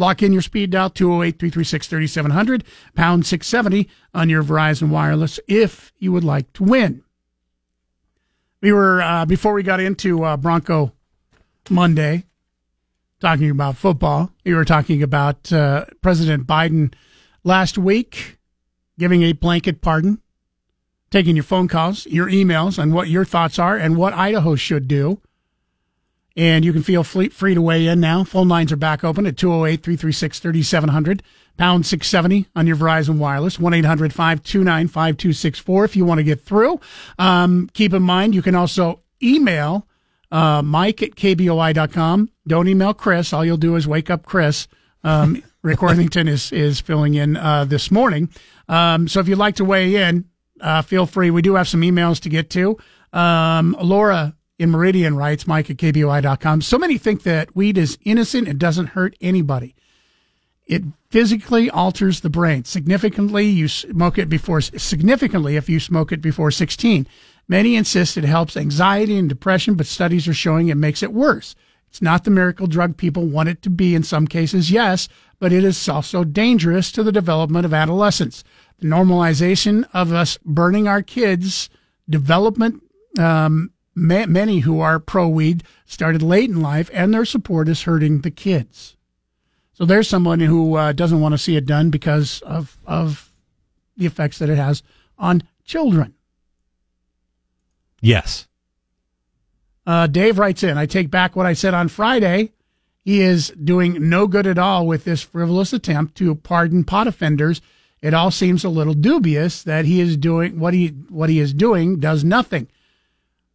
Lock in your speed dial 208 336 3700, pound 670 on your Verizon Wireless if you would like to win. We were, uh, before we got into uh, Bronco Monday, talking about football, we were talking about uh, President Biden last week giving a blanket pardon, taking your phone calls, your emails, and what your thoughts are and what Idaho should do. And you can feel free free to weigh in now. Phone lines are back open at 208 336 3700, pound 670 on your Verizon Wireless, 1 800 529 5264 if you want to get through. Um, keep in mind, you can also email uh, mike at kboi.com. Don't email Chris. All you'll do is wake up Chris. Um, Rick Worthington is, is filling in uh, this morning. Um, so if you'd like to weigh in, uh, feel free. We do have some emails to get to. Um, Laura in Meridian writes, Mike at KBOI.com. So many think that weed is innocent and doesn't hurt anybody. It physically alters the brain. Significantly, you smoke it before, significantly if you smoke it before 16. Many insist it helps anxiety and depression, but studies are showing it makes it worse. It's not the miracle drug people want it to be in some cases, yes, but it is also dangerous to the development of adolescence. The normalization of us burning our kids development. Um, ma- many who are pro weed started late in life, and their support is hurting the kids. So there's someone who uh, doesn't want to see it done because of of the effects that it has on children. Yes. Uh, Dave writes in, I take back what I said on Friday. He is doing no good at all with this frivolous attempt to pardon pot offenders. It all seems a little dubious that he is doing what he what he is doing does nothing.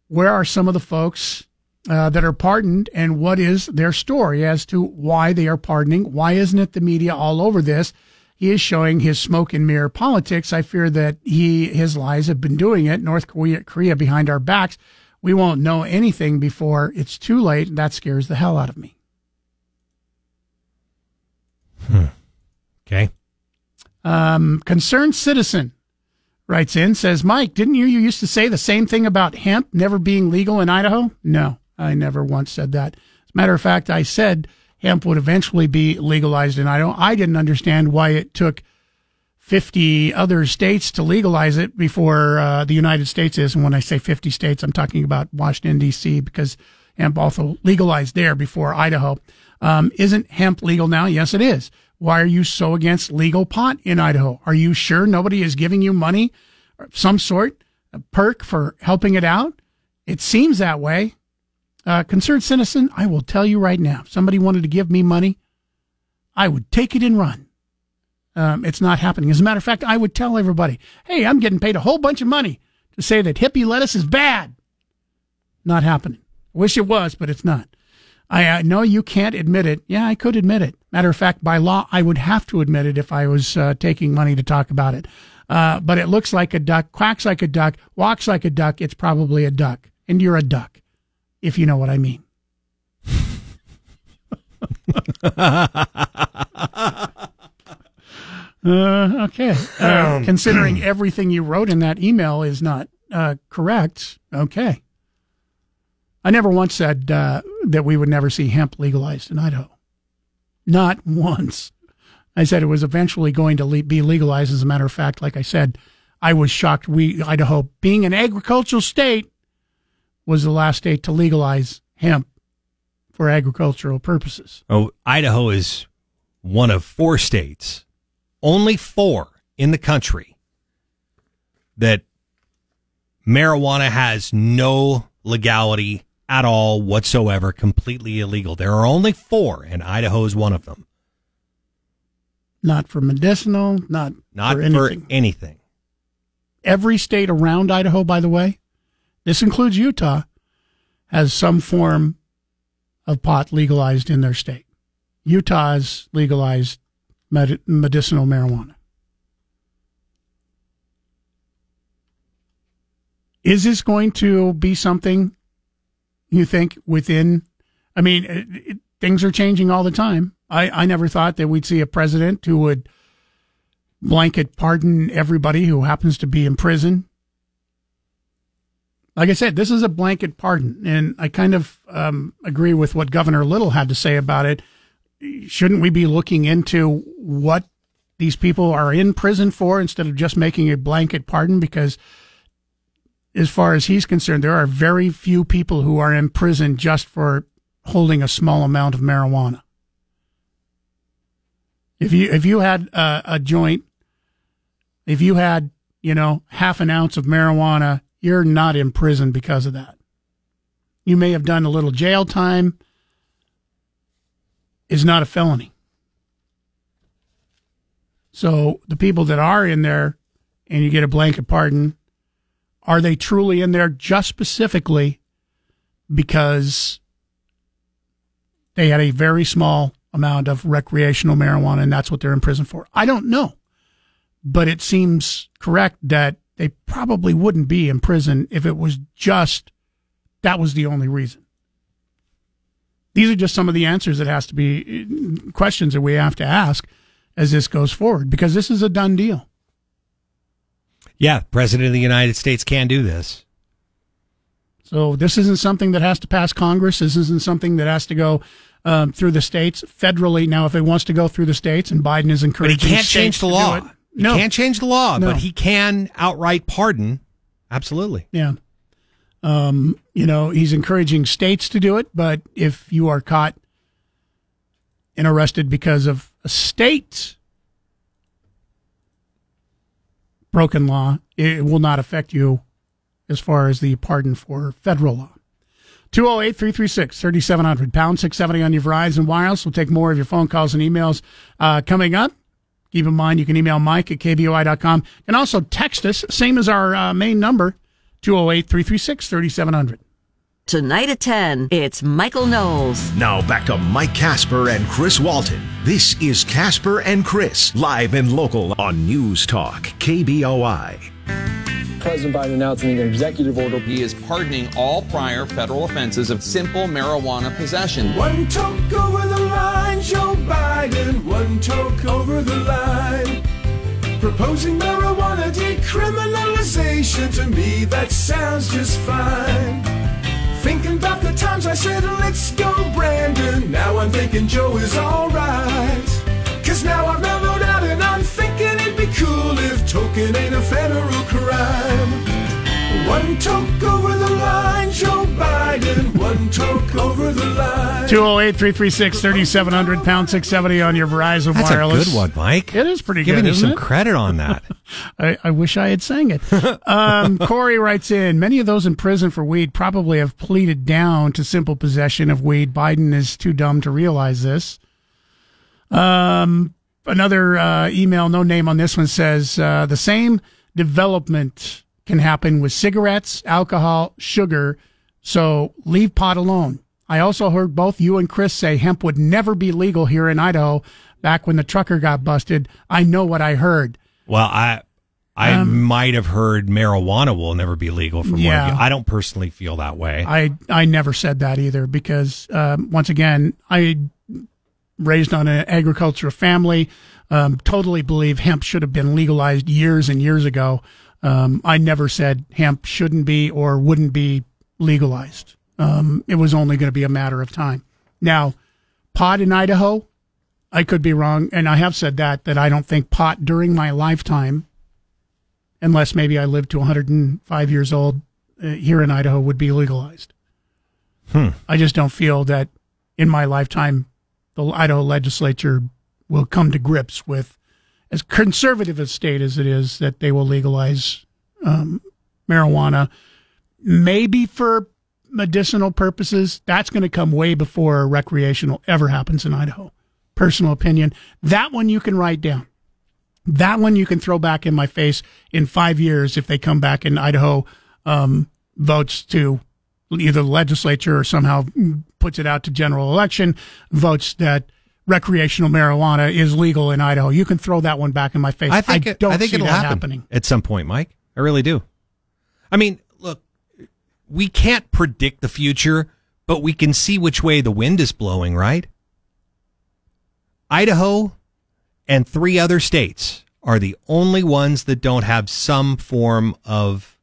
Where are some of the folks uh, that are pardoned, and what is their story as to why they are pardoning? Why isn't it the media all over this? He is showing his smoke and mirror politics. I fear that he his lies have been doing it. North Korea, Korea behind our backs. We won't know anything before it's too late. That scares the hell out of me. Okay. Um, concerned citizen writes in says, Mike, didn't you, you used to say the same thing about hemp never being legal in Idaho? No, I never once said that. As a matter of fact, I said hemp would eventually be legalized in Idaho. I didn't understand why it took 50 other states to legalize it before uh, the United States is. And when I say 50 states, I'm talking about Washington, D.C., because hemp also legalized there before Idaho. Um, isn't hemp legal now? Yes, it is. Why are you so against legal pot in Idaho? Are you sure nobody is giving you money, some sort, a perk for helping it out? It seems that way. Uh, concerned citizen, I will tell you right now, if somebody wanted to give me money, I would take it and run. Um, it's not happening. As a matter of fact, I would tell everybody, hey, I'm getting paid a whole bunch of money to say that hippie lettuce is bad. Not happening. I wish it was, but it's not. I know you can't admit it. Yeah, I could admit it. Matter of fact, by law, I would have to admit it if I was uh, taking money to talk about it. Uh, but it looks like a duck, quacks like a duck, walks like a duck. It's probably a duck. And you're a duck, if you know what I mean. Uh, okay. Uh, considering everything you wrote in that email is not uh, correct, okay. I never once said uh, that we would never see hemp legalized in Idaho. Not once. I said it was eventually going to le- be legalized. As a matter of fact, like I said, I was shocked. We Idaho, being an agricultural state, was the last state to legalize hemp for agricultural purposes. Oh, Idaho is one of four states, only four in the country, that marijuana has no legality at all whatsoever, completely illegal. There are only four, and Idaho is one of them. Not for medicinal, not Not for for anything. anything. Every state around Idaho, by the way, this includes Utah, has some form of pot legalized in their state. Utah has legalized med- medicinal marijuana. Is this going to be something you think within? I mean, it, it, things are changing all the time. I, I never thought that we'd see a president who would blanket pardon everybody who happens to be in prison. Like I said, this is a blanket pardon, and I kind of um, agree with what Governor Little had to say about it. Shouldn't we be looking into what these people are in prison for instead of just making a blanket pardon? Because as far as he's concerned, there are very few people who are in prison just for holding a small amount of marijuana. If you if you had a, a joint, if you had you know half an ounce of marijuana, you're not in prison because of that. You may have done a little jail time. Is not a felony. So the people that are in there, and you get a blanket pardon, are they truly in there just specifically because they had a very small amount of recreational marijuana and that's what they're in prison for? I don't know. But it seems correct that they probably wouldn't be in prison if it was just that was the only reason. These are just some of the answers that has to be questions that we have to ask as this goes forward because this is a done deal. Yeah, President of the United States can do this. So this isn't something that has to pass Congress. This isn't something that has to go um, through the states federally. Now, if it wants to go through the states, and Biden is encouraging, But he can't change the law. it- He No, can't change the law, No. but he can outright pardon Absolutely. Yeah. Um, you know, he's encouraging states to do it, but if you are caught and arrested because of a state broken law, it will not affect you as far as the pardon for federal law. 208 336 3700, pound 670 on your Verizon Wireless. We'll take more of your phone calls and emails uh, coming up. Keep in mind, you can email Mike at KBOI.com. You can also text us, same as our uh, main number, 208 336 3700. Tonight at 10, it's Michael Knowles. Now back to Mike Casper and Chris Walton. This is Casper and Chris, live and local on News Talk, KBOI. President Biden announcing an executive order. He is pardoning all prior federal offenses of simple marijuana possession. One toke over the line, Joe Biden. One toke over the line. Proposing marijuana decriminalization. To me, that sounds just fine. Thinking about the times I said, let's go, Brandon. Now I'm thinking Joe is alright. Cause now I've mellowed out and I'm thinking it'd be cool if token ain't a federal crime. One toke over the line, Joe Biden. One toke over the line. 208 336 3700, pound 670 on your Verizon That's Wireless. a good one, Mike. It is pretty Giving good. you isn't some it? credit on that. I, I wish I had sang it. Um, Corey writes in Many of those in prison for weed probably have pleaded down to simple possession of weed. Biden is too dumb to realize this. Um, another uh, email, no name on this one, says uh, the same development can happen with cigarettes, alcohol, sugar. So leave pot alone. I also heard both you and Chris say hemp would never be legal here in Idaho back when the trucker got busted. I know what I heard. Well, I I Um, might have heard marijuana will never be legal from one Yeah. of you. I don't personally feel that way. I I never said that either because um, once again I raised on an agricultural family. Um, totally believe hemp should have been legalized years and years ago. Um, I never said hemp shouldn't be or wouldn't be legalized. Um, it was only going to be a matter of time. Now, pot in Idaho, I could be wrong, and I have said that that I don't think pot during my lifetime, unless maybe I lived to 105 years old uh, here in Idaho, would be legalized. Hmm. I just don't feel that in my lifetime the Idaho legislature will come to grips with, as conservative a state as it is, that they will legalize um, marijuana. Maybe for medicinal purposes, that's going to come way before recreational ever happens in Idaho. Personal opinion. That one you can write down. That one you can throw back in my face in five years if they come back and Idaho um, votes to either the legislature or somehow puts it out to general election, votes that recreational marijuana is legal in Idaho. You can throw that one back in my face. I think it, don't I think see it'll that happen happening. at some point, Mike. I really do. I mean, look, we can't predict the future, but we can see which way the wind is blowing, right? Idaho and three other states are the only ones that don't have some form of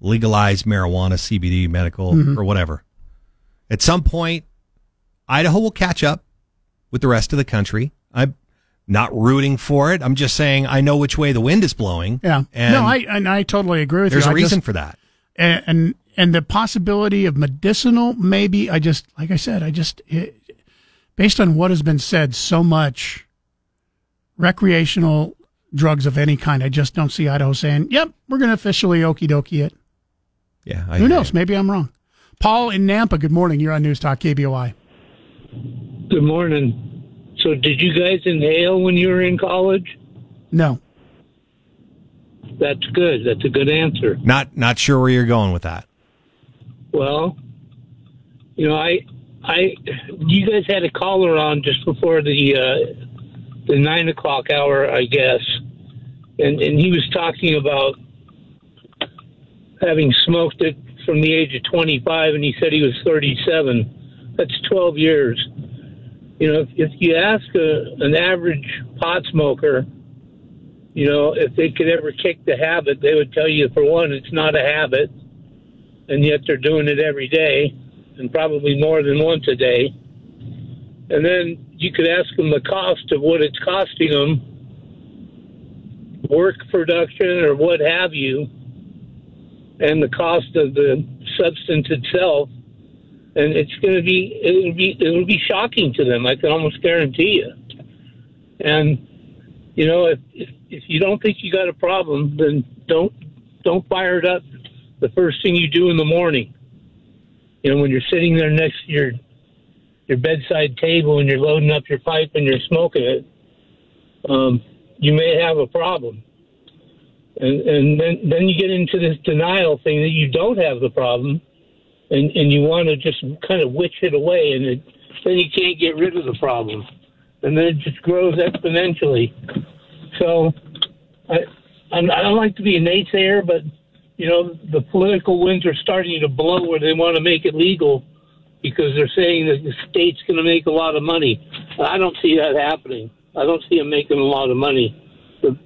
legalized marijuana, CBD, medical, Mhm. or whatever. At some point, Idaho will catch up with the rest of the country. I'm not rooting for it. I'm just saying I know which way the wind is blowing. Yeah. And no, I and I totally agree with there's you. a I reason just- for that. and, and and the possibility of medicinal maybe i just like i said i just it, based on what has been said so much recreational drugs of any kind i just don't see idaho saying yep we're going to officially okie dokie it Yeah. who knows maybe i'm wrong paul in nampa good morning you're on news talk kboi Good morning. So, did you guys inhale when you were in college? no That's good. That's a good answer. Not not sure where you're going with that. Well, you know, I, I, you guys had a caller on just before the uh, the nine o'clock hour, I guess, and and he was talking about having smoked it from the age of twenty five, and he said he was thirty seven. That's twelve years. You know, if, if you ask a, an average pot smoker, you know, if they could ever kick the habit, they would tell you, for one, it's not a habit, and yet they're doing it every day, and probably more than once a day. And then you could ask them the cost of what it's costing them, work production or what have you, and the cost of the substance itself, and it's going to be it'll be it'll be shocking to them. I can almost guarantee you. And you know, if if, if you don't think you got a problem, then don't don't fire it up the first thing you do in the morning. You know, when you're sitting there next to your your bedside table and you're loading up your pipe and you're smoking it, um, you may have a problem. And and then then you get into this denial thing that you don't have the problem, and and you want to just kind of witch it away, and it, then you can't get rid of the problem, and then it just grows exponentially. So, I I'm, I don't like to be a naysayer, but you know the political winds are starting to blow where they want to make it legal because they're saying that the state's going to make a lot of money. I don't see that happening. I don't see them making a lot of money. The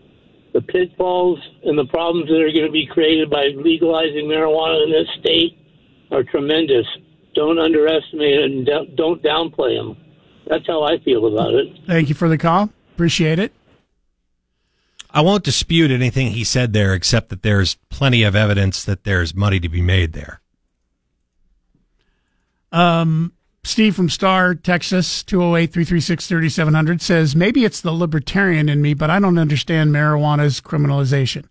the pitfalls and the problems that are going to be created by legalizing marijuana in this state are tremendous. Don't underestimate it and don't- don't downplay them. That's how I feel about it. Thank you for the call. Appreciate it. I won't dispute anything he said there, except that there's plenty of evidence that there's money to be made there. Um, Steve from Star, Texas, 208 336 3700 says, Maybe it's the libertarian in me, but I don't understand marijuana's criminalization.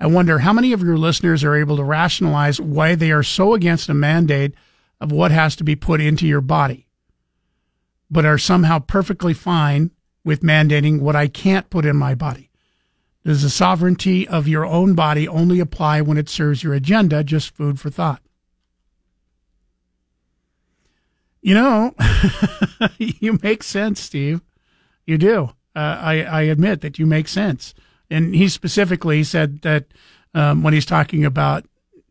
I wonder how many of your listeners are able to rationalize why they are so against a mandate of what has to be put into your body, but are somehow perfectly fine with mandating what I can't put in my body. Does the sovereignty of your own body only apply when it serves your agenda? Just food for thought. You know, you make sense, Steve. You do. Uh, I, I admit that you make sense. And he specifically said that um, when he's talking about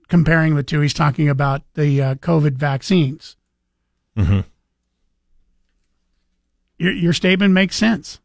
comparing the two, he's talking about the uh, COVID vaccines. Mm-hmm. Your, your statement makes sense.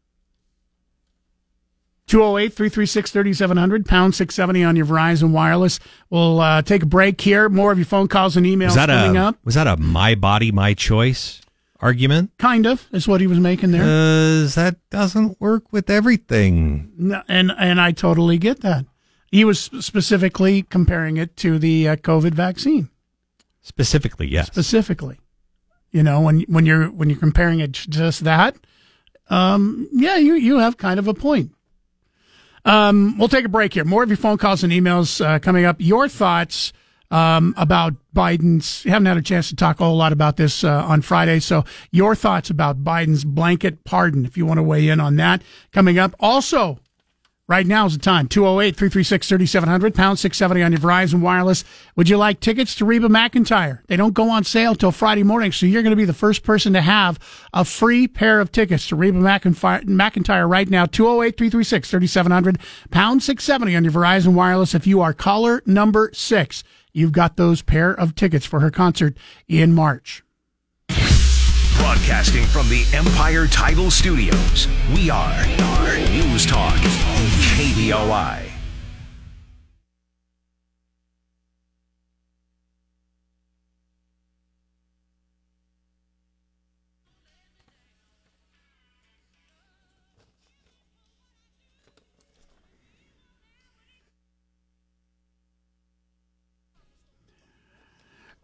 208 336 3700, pound 670 on your Verizon Wireless. We'll uh, take a break here. More of your phone calls and emails Was that coming a up. was that a my body my choice argument? Kind of is what he was making there. Because that doesn't work with everything. No, and and I totally get that. He was specifically comparing it to the uh, COVID vaccine. Specifically, yes. Specifically, you know, when when you're when you're comparing it to just that, um, yeah, you you have kind of a point. Um, we'll take a break here. More of your phone calls and emails uh, coming up. Your thoughts um, about Biden's. Haven't had a chance to talk a whole lot about this uh, on Friday. So your thoughts about Biden's blanket pardon, if you want to weigh in on that, coming up. Also, right now is the time. 208 336 3700, pound 670 on your Verizon Wireless. Would you like tickets to Reba McEntire? They don't go on sale till Friday morning, so you're going to be the first person to have a free pair of tickets to Reba McEntire, right now. 208 336 3700, pound 670 on your Verizon Wireless. If you are caller number six, you've got those pair of tickets for her concert in March. Broadcasting from the Empire Title Studios, we are News Talk, KBOI.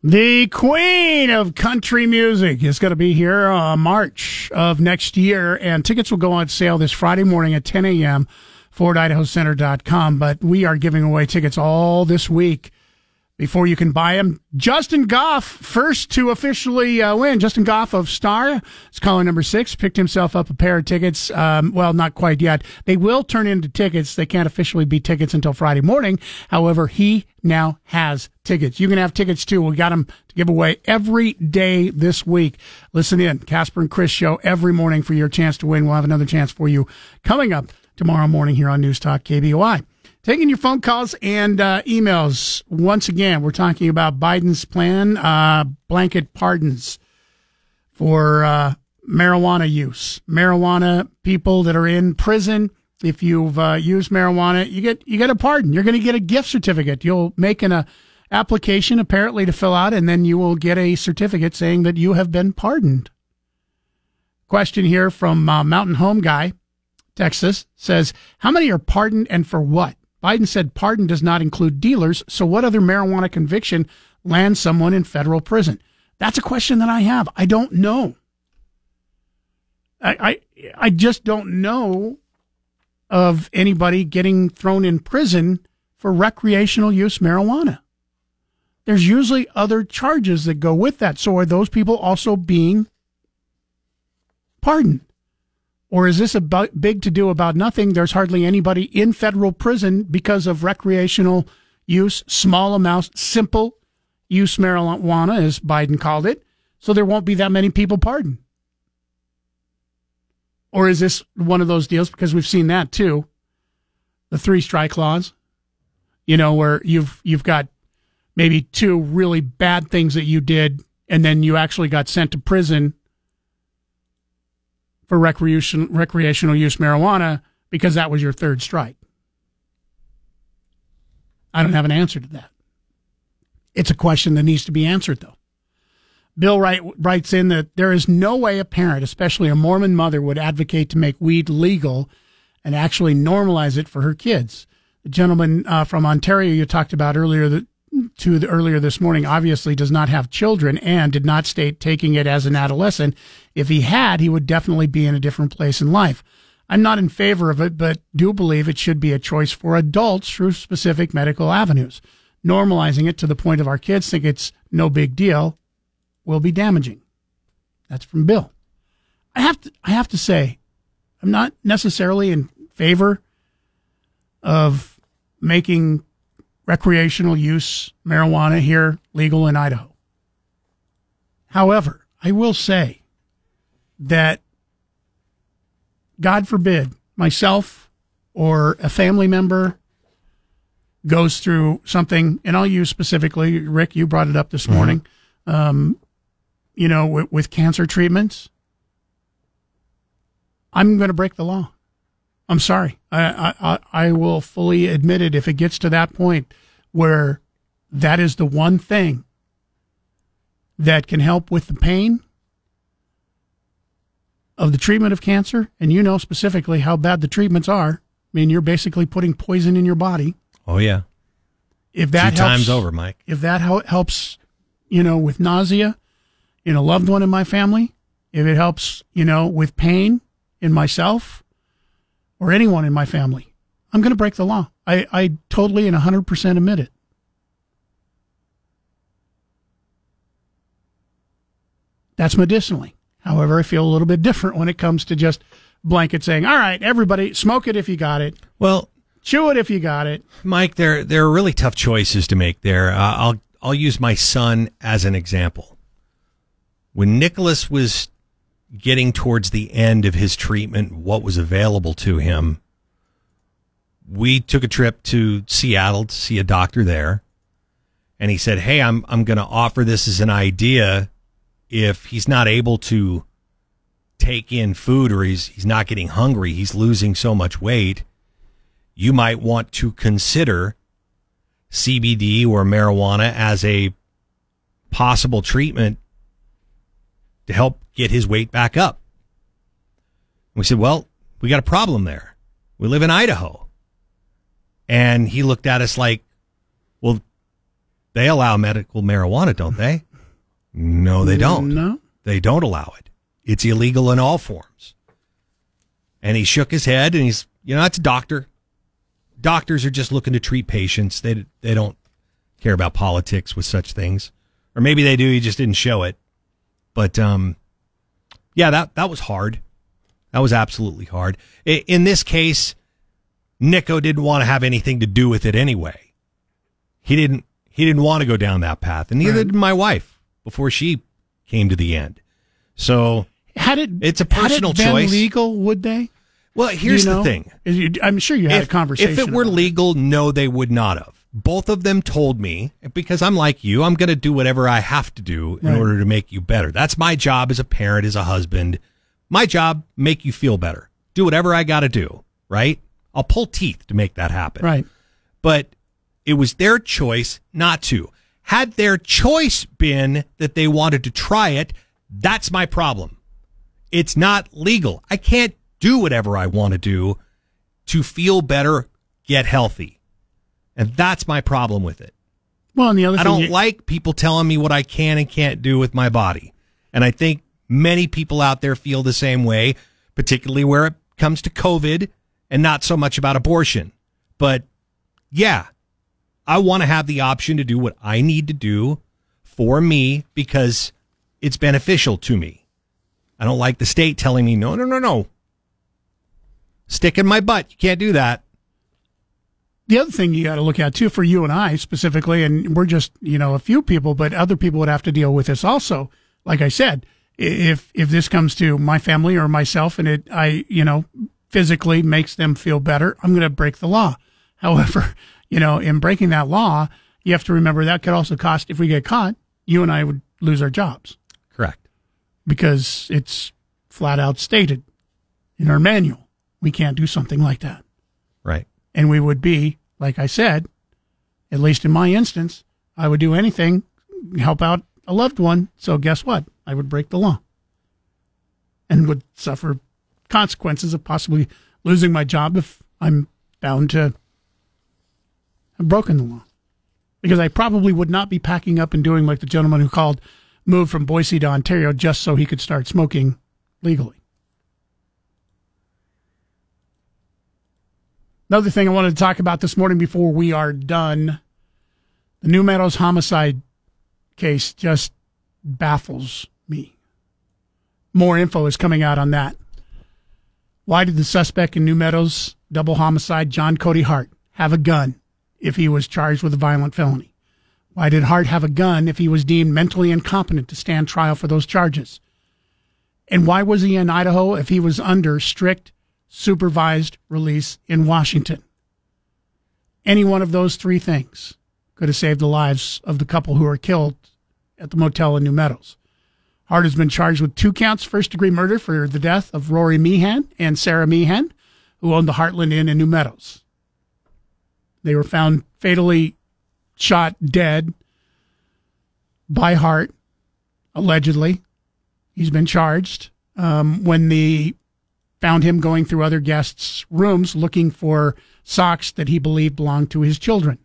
The queen of country music is going to be here uh, March of next year, and tickets will go on sale this Friday morning at 10 a.m. FordIdahoCenter.com. But we are giving away tickets all this week before you can buy them. Justin Goff, first to officially uh, win. Justin Goff of Star is calling number six, picked himself up a pair of tickets. Um, well, not quite yet. They will turn into tickets. They can't officially be tickets until Friday morning. However, he now has tickets. You can have tickets too. We got them to give away every day this week. Listen in, Casper and Chris show every morning for your chance to win. We'll have another chance for you coming up tomorrow morning here on News Talk KBOI. Taking your phone calls and uh, emails. Once again, we're talking about Biden's plan, uh, blanket pardons for uh, marijuana use. Marijuana people that are in prison, if you've uh, used marijuana, you get you get a pardon. You're going to get a gift certificate. You'll make an uh, application apparently to fill out, and then you will get a certificate saying that you have been pardoned. Question here from uh, Mountain Home Guy, Texas says, "How many are pardoned and for what?" Biden said pardon does not include dealers, so what other marijuana conviction lands someone in federal prison? That's a question that I have. I don't know. I, I, I just don't know of anybody getting thrown in prison for recreational use marijuana. There's usually other charges that go with that. So are those people also being pardoned? Or is this a big to do about nothing? There's hardly anybody in federal prison because of recreational use, small amounts, simple use marijuana, as Biden called it. So there won't be that many people pardoned. Or is this one of those deals? Because we've seen that too. The three strike laws, you know, where you've, you've got maybe two really bad things that you did, and then you actually got sent to prison for recreation, recreational use marijuana because that was your third strike. I don't have an answer to that. It's a question that needs to be answered, though. Bill Wright writes in that there is no way a parent, especially a Mormon mother, would advocate to make weed legal and actually normalize it for her kids. The gentleman uh, from Ontario you talked about earlier that, to the, earlier this morning obviously does not have children and did not state taking it as an adolescent. If he had, he would definitely be in a different place in life. I'm not in favor of it, but do believe it should be a choice for adults through specific medical avenues. Normalizing it to the point of our kids think it's no big deal will be damaging. That's from Bill. I have to I have to say, I'm not necessarily in favor of making recreational use marijuana here legal in Idaho. However, I will say that God forbid myself or a family member goes through something, and I'll use specifically, Rick, you brought it up this morning, um, you know, with, with cancer treatments. I'm going to break the law. I'm sorry. I, I, I will fully admit it if it gets to that point where that is the one thing that can help with the pain of the treatment of cancer. And you know specifically how bad the treatments are. I mean, you're basically putting poison in your body. Oh yeah. If that Two helps, times over, Mike. If that helps, you know, with nausea in a loved one in my family, if it helps, you know, with pain in myself or anyone in my family, I'm going to break the law. I, I totally and 100% admit it. That's medicinally. However, I feel a little bit different when it comes to just blanket saying, all right, everybody, smoke it if you got it. Well, chew it if you got it. Mike, there there are really tough choices to make there. Uh, I'll I'll use my son as an example. When Nicholas was getting towards the end of his treatment, what was available to him, we took a trip to Seattle to see a doctor there, and he said, "Hey, I'm I'm going to offer this as an idea. If he's not able to take in food or he's he's not getting hungry, he's losing so much weight." you might want to consider CBD or marijuana as a possible treatment to help get his weight back up. We said, well, we got a problem there. We live in Idaho. And he looked at us like, well, they allow medical marijuana, don't they? No, they don't. No. They don't allow it. It's illegal in all forms. And he shook his head and he's, you know, that's a doctor doctors are just looking to treat patients. They they don't care about politics with such things, or maybe they do. He just didn't show it. But um, yeah, that that was hard. That was absolutely hard. In this case, Nico didn't want to have anything to do with it anyway. He didn't. He didn't want to go down that path, and neither Right. did my wife before she came to the end. So Had it, it's a had it personal choice. legal, would they? Well, here's you the thing. You- I'm sure you had if, a conversation. If it were legal, no, they would not have. Both of them told me because I'm like you, I'm going to do whatever I have to do in Right. order to make you better. That's my job as a parent, as a husband. My job, make you feel better. Do whatever I got to do, right? I'll pull teeth to make that happen. Right. But it was their choice not to. Had their choice been that they wanted to try it, that's my problem. It's not legal. I can't do whatever I want to do to feel better, get healthy. And that's my problem with it. Well, and the other I don't you- like people telling me what I can and can't do with my body. And I think many people out there feel the same way, particularly where it comes to COVID and not so much about abortion. But yeah, I want to have the option to do what I need to do for me because it's beneficial to me. I don't like the state telling me, no, no, no, no. Stick in my butt. You can't do that. The other thing you got to look at too for you and I specifically, and we're just you know a few people, but other people would have to deal with this also. Like I said, if if this comes to my family or myself, and it I you know physically makes them feel better, I'm going to break the law. However, you know in breaking that law, you have to remember that could also cost if we get caught, you and I would lose our jobs Correct. because it's flat out stated in our manual we can't do something like that. And we would be, like I said, at least in my instance, I would do anything, help out a loved one. So guess what? I would break the law and would suffer consequences of possibly losing my job if I'm bound to have broken the law. Because I probably would not be packing up and doing like the gentleman who called, moved from Boise to Ontario just so he could start smoking legally. Another thing I wanted to talk about this morning before we are done the New Meadows homicide case just baffles me. More info is coming out on that. Why did the suspect in New Meadows double homicide, John Cody Hart, have a gun if he was charged with a violent felony? Why did Hart have a gun if he was deemed mentally incompetent to stand trial for those charges? And why was he in Idaho if he was under strict supervised release in Washington? Any one of those three things could have saved the lives of the couple who were killed at the motel in New Meadows. Hart has been charged with two counts first degree murder for the death of Rory Meehan and Sarah Meehan, who owned the Hartland Inn in New Meadows. They were found fatally shot dead by Hart, allegedly. He's been charged. Um, when the found him going through other guests' rooms looking for socks that he believed belonged to his children.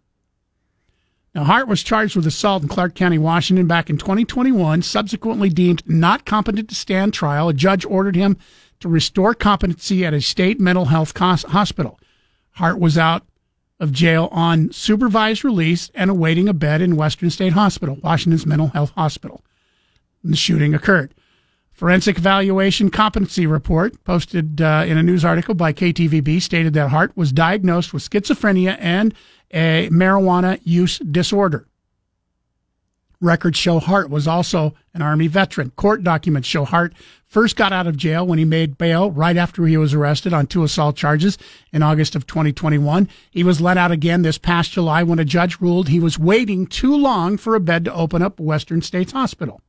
Now, Hart was charged with assault in Clark County, Washington back in 2021, subsequently deemed not competent to stand trial. A judge ordered him to restore competency at a state mental health hospital. Hart was out of jail on supervised release and awaiting a bed in Western State Hospital, Washington's mental health hospital. And the shooting occurred. Forensic evaluation competency report posted uh, in a news article by KTVB stated that Hart was diagnosed with schizophrenia and a marijuana use disorder. Records show Hart was also an Army veteran. Court documents show Hart first got out of jail when he made bail right after he was arrested on two assault charges in August of 2021. He was let out again this past July when a judge ruled he was waiting too long for a bed to open up Western States Hospital.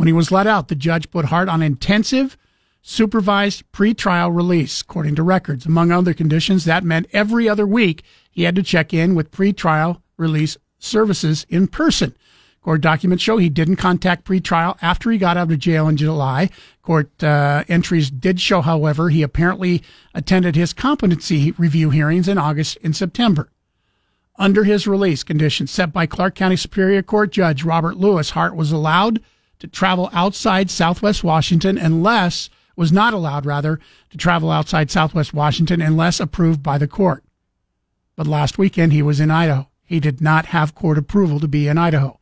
When he was let out, the judge put Hart on intensive supervised pretrial release, according to records. Among other conditions, that meant every other week he had to check in with pretrial release services in person. Court documents show he didn't contact pretrial after he got out of jail in July. Court uh, entries did show, however, he apparently attended his competency review hearings in August and September. Under his release conditions set by Clark County Superior Court Judge Robert Lewis, Hart was allowed to travel outside Southwest Washington unless was not allowed rather to travel outside Southwest Washington unless approved by the court. But last weekend he was in Idaho. He did not have court approval to be in Idaho.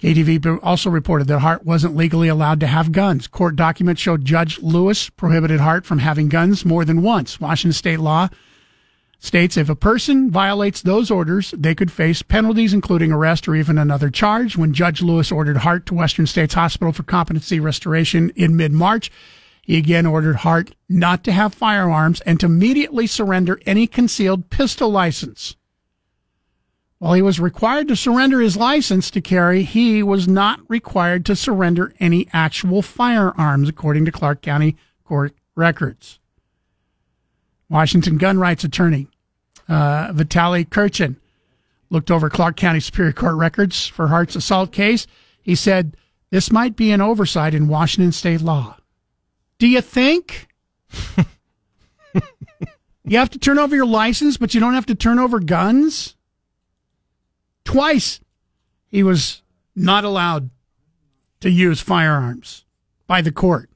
KTV also reported that Hart wasn't legally allowed to have guns. Court documents showed Judge Lewis prohibited Hart from having guns more than once. Washington state law states if a person violates those orders, they could face penalties, including arrest or even another charge. When Judge Lewis ordered Hart to Western States Hospital for competency restoration in mid March, he again ordered Hart not to have firearms and to immediately surrender any concealed pistol license. While he was required to surrender his license to carry, he was not required to surrender any actual firearms, according to Clark County Court records. Washington gun rights attorney uh, Vitaly Kirchin looked over Clark County Superior Court records for Hart's assault case. He said this might be an oversight in Washington state law. Do you think? You have to turn over your license, but you don't have to turn over guns? Twice he was not allowed to use firearms by the court.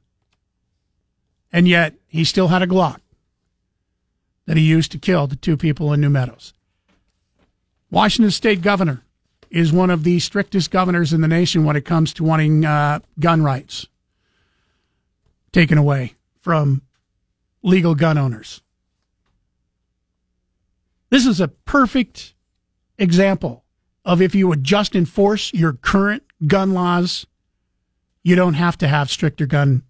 And yet he still had a Glock that he used to kill the two people in New Meadows. Washington State governor is one of the strictest governors in the nation when it comes to wanting uh, gun rights taken away from legal gun owners. This is a perfect example of if you would just enforce your current gun laws, you don't have to have stricter gun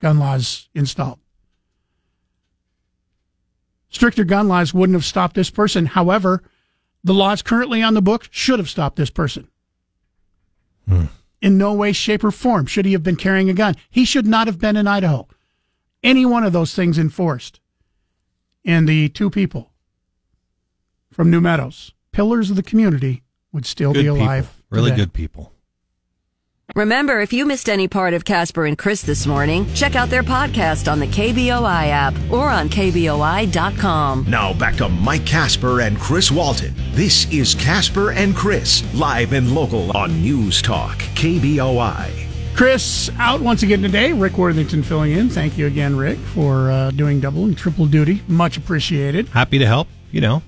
gun laws installed. Stricter gun laws wouldn't have stopped this person. However, the laws currently on the book should have stopped this person. Hmm. In no way, shape, or form should he have been carrying a gun. He should not have been in Idaho. Any one of those things enforced. And the two people from New Meadows, pillars of the community, would still Good be alive. people. Really today. good people. Remember, if you missed any part of Casper and Chris this morning, check out their podcast on the KBOI app or on KBOI.com. Now back to Mike Casper and Chris Walton. This is Casper and Chris, live and local on News Talk, KBOI. Chris out once again today. Rick Worthington filling in. Thank you again, Rick, for uh, doing double and triple duty. Much appreciated. Happy to help. You know,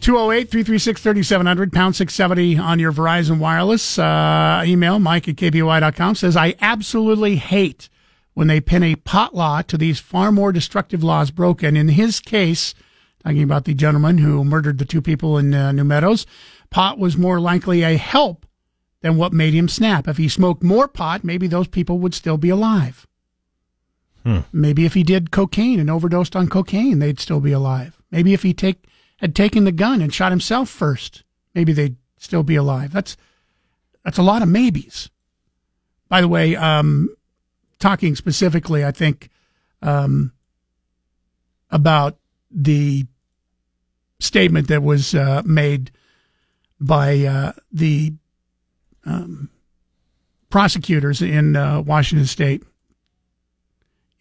208 336 3700, pound 670 on your Verizon Wireless. Uh, email mike at kboi.com says, I absolutely hate when they pin a pot law to these far more destructive laws broken. In his case, talking about the gentleman who murdered the two people in uh, New Meadows, pot was more likely a help than what made him snap. If he smoked more pot, maybe those people would still be alive. Hmm. Maybe if he did cocaine and overdosed on cocaine, they'd still be alive. Maybe if he take had taken the gun and shot himself first, maybe they'd still be alive. That's that's a lot of maybes. By the way, um, talking specifically, I think um, about the statement that was uh, made by uh, the um, prosecutors in uh, Washington State,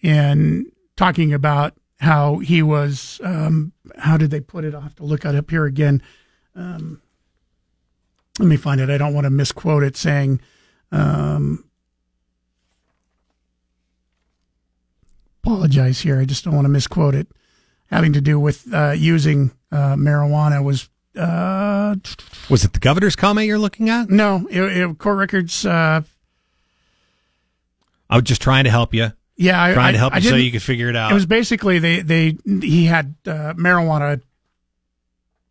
in talking about how he was. Um, how did they put it? I'll have to look it up here again. Um, let me find it. I don't want to misquote it. Saying. Um, apologize here. I just don't want to misquote it. Having to do with uh, using uh, marijuana was uh, was it the governor's comment you're looking at? no it, it, court records. Uh, I was just trying to help you. Yeah, I, trying to help I you so you could figure it out. It was basically they they he had uh, marijuana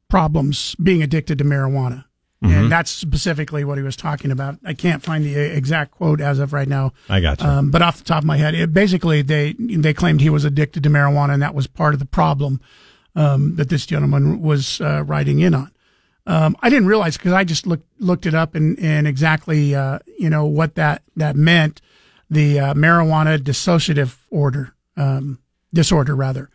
problems, being addicted to marijuana, Mhm. and that's specifically what he was talking about. I can't find the exact quote as of right now. I got you. Um, but off the top of my head, it, basically they they claimed he was addicted to marijuana, and that was part of the problem um, that this gentleman was uh, writing in on. Um, I didn't realize because I just looked looked it up and and exactly uh, you know what that that meant. The uh, marijuana dissociative order um, disorder rather,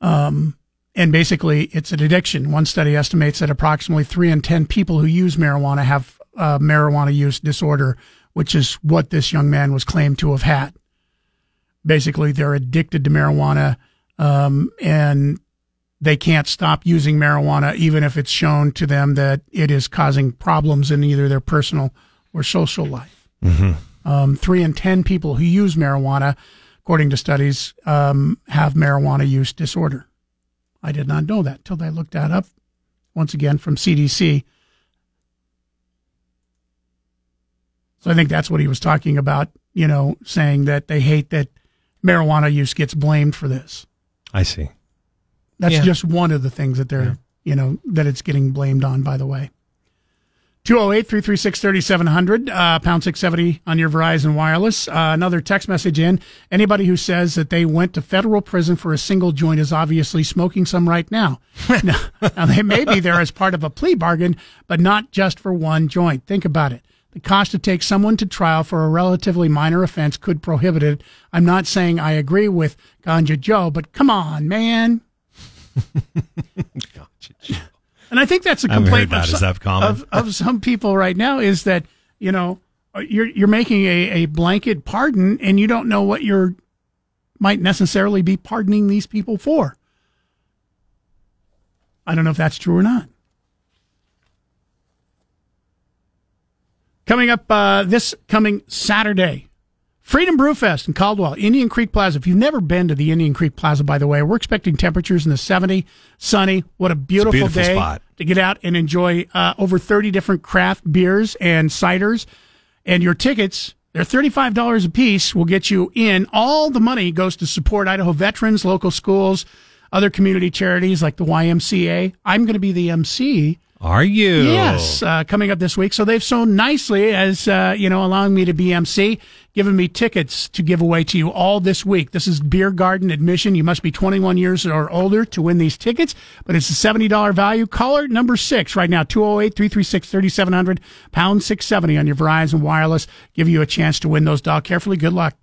um, and basically it's an addiction. One study estimates that approximately three in ten people who use marijuana have uh, marijuana use disorder, which is what this young man was claimed to have had. Basically, they're addicted to marijuana, um, and they can't stop using marijuana, even if it's shown to them that it is causing problems in either their personal or social life. Mm-hmm. Um, three in 10 people who use marijuana, according to studies, um, have marijuana use disorder. I did not know that till I looked that up once again from CDC. So I think that's what he was talking about, you know, saying that they hate that marijuana use gets blamed for this. I see. That's Yeah. just one of the things that they're, you know, that it's getting blamed on, by the way. 208 336 3700, uh, pound 670 on your Verizon Wireless. Uh, another text message in. Anybody who says that they went to federal prison for a single joint is obviously smoking some right now. now, now, they may be there as part of a plea bargain, but not just for one joint. Think about it. The cost to take someone to trial for a relatively minor offense could prohibit it. I'm not saying I agree with Ganja Joe, but come on, man. And I think that's a complaint of, some- of, of some people right now is that, you know, you're, you're making a, a blanket pardon and you don't know what you're might necessarily be pardoning these people for. I don't know if that's true or not. Coming up uh, this coming Saturday, Freedom Brewfest in Caldwell, Indian Creek Plaza. If you've never been to the Indian Creek Plaza, by the way, we're expecting temperatures in the 70, sunny. What a beautiful, beautiful day spot. To get out and enjoy uh, over 30 different craft beers and ciders. And your tickets, they're $35 a piece, will get you in. All the money goes to support Idaho veterans, local schools, other community charities like the YMCA. I'm going to be the MC. Are you? Yes, uh, coming up this week. So they've so nicely as uh, you know, allowing me to be MC, giving me tickets to give away to you all this week. This is beer garden admission. You must be 21 years or older to win these tickets, but it's a $70 value. Caller number six right now, 208-336-3700, pound 670 on your Verizon Wireless. Give you a chance to win those. Dog carefully. Good luck.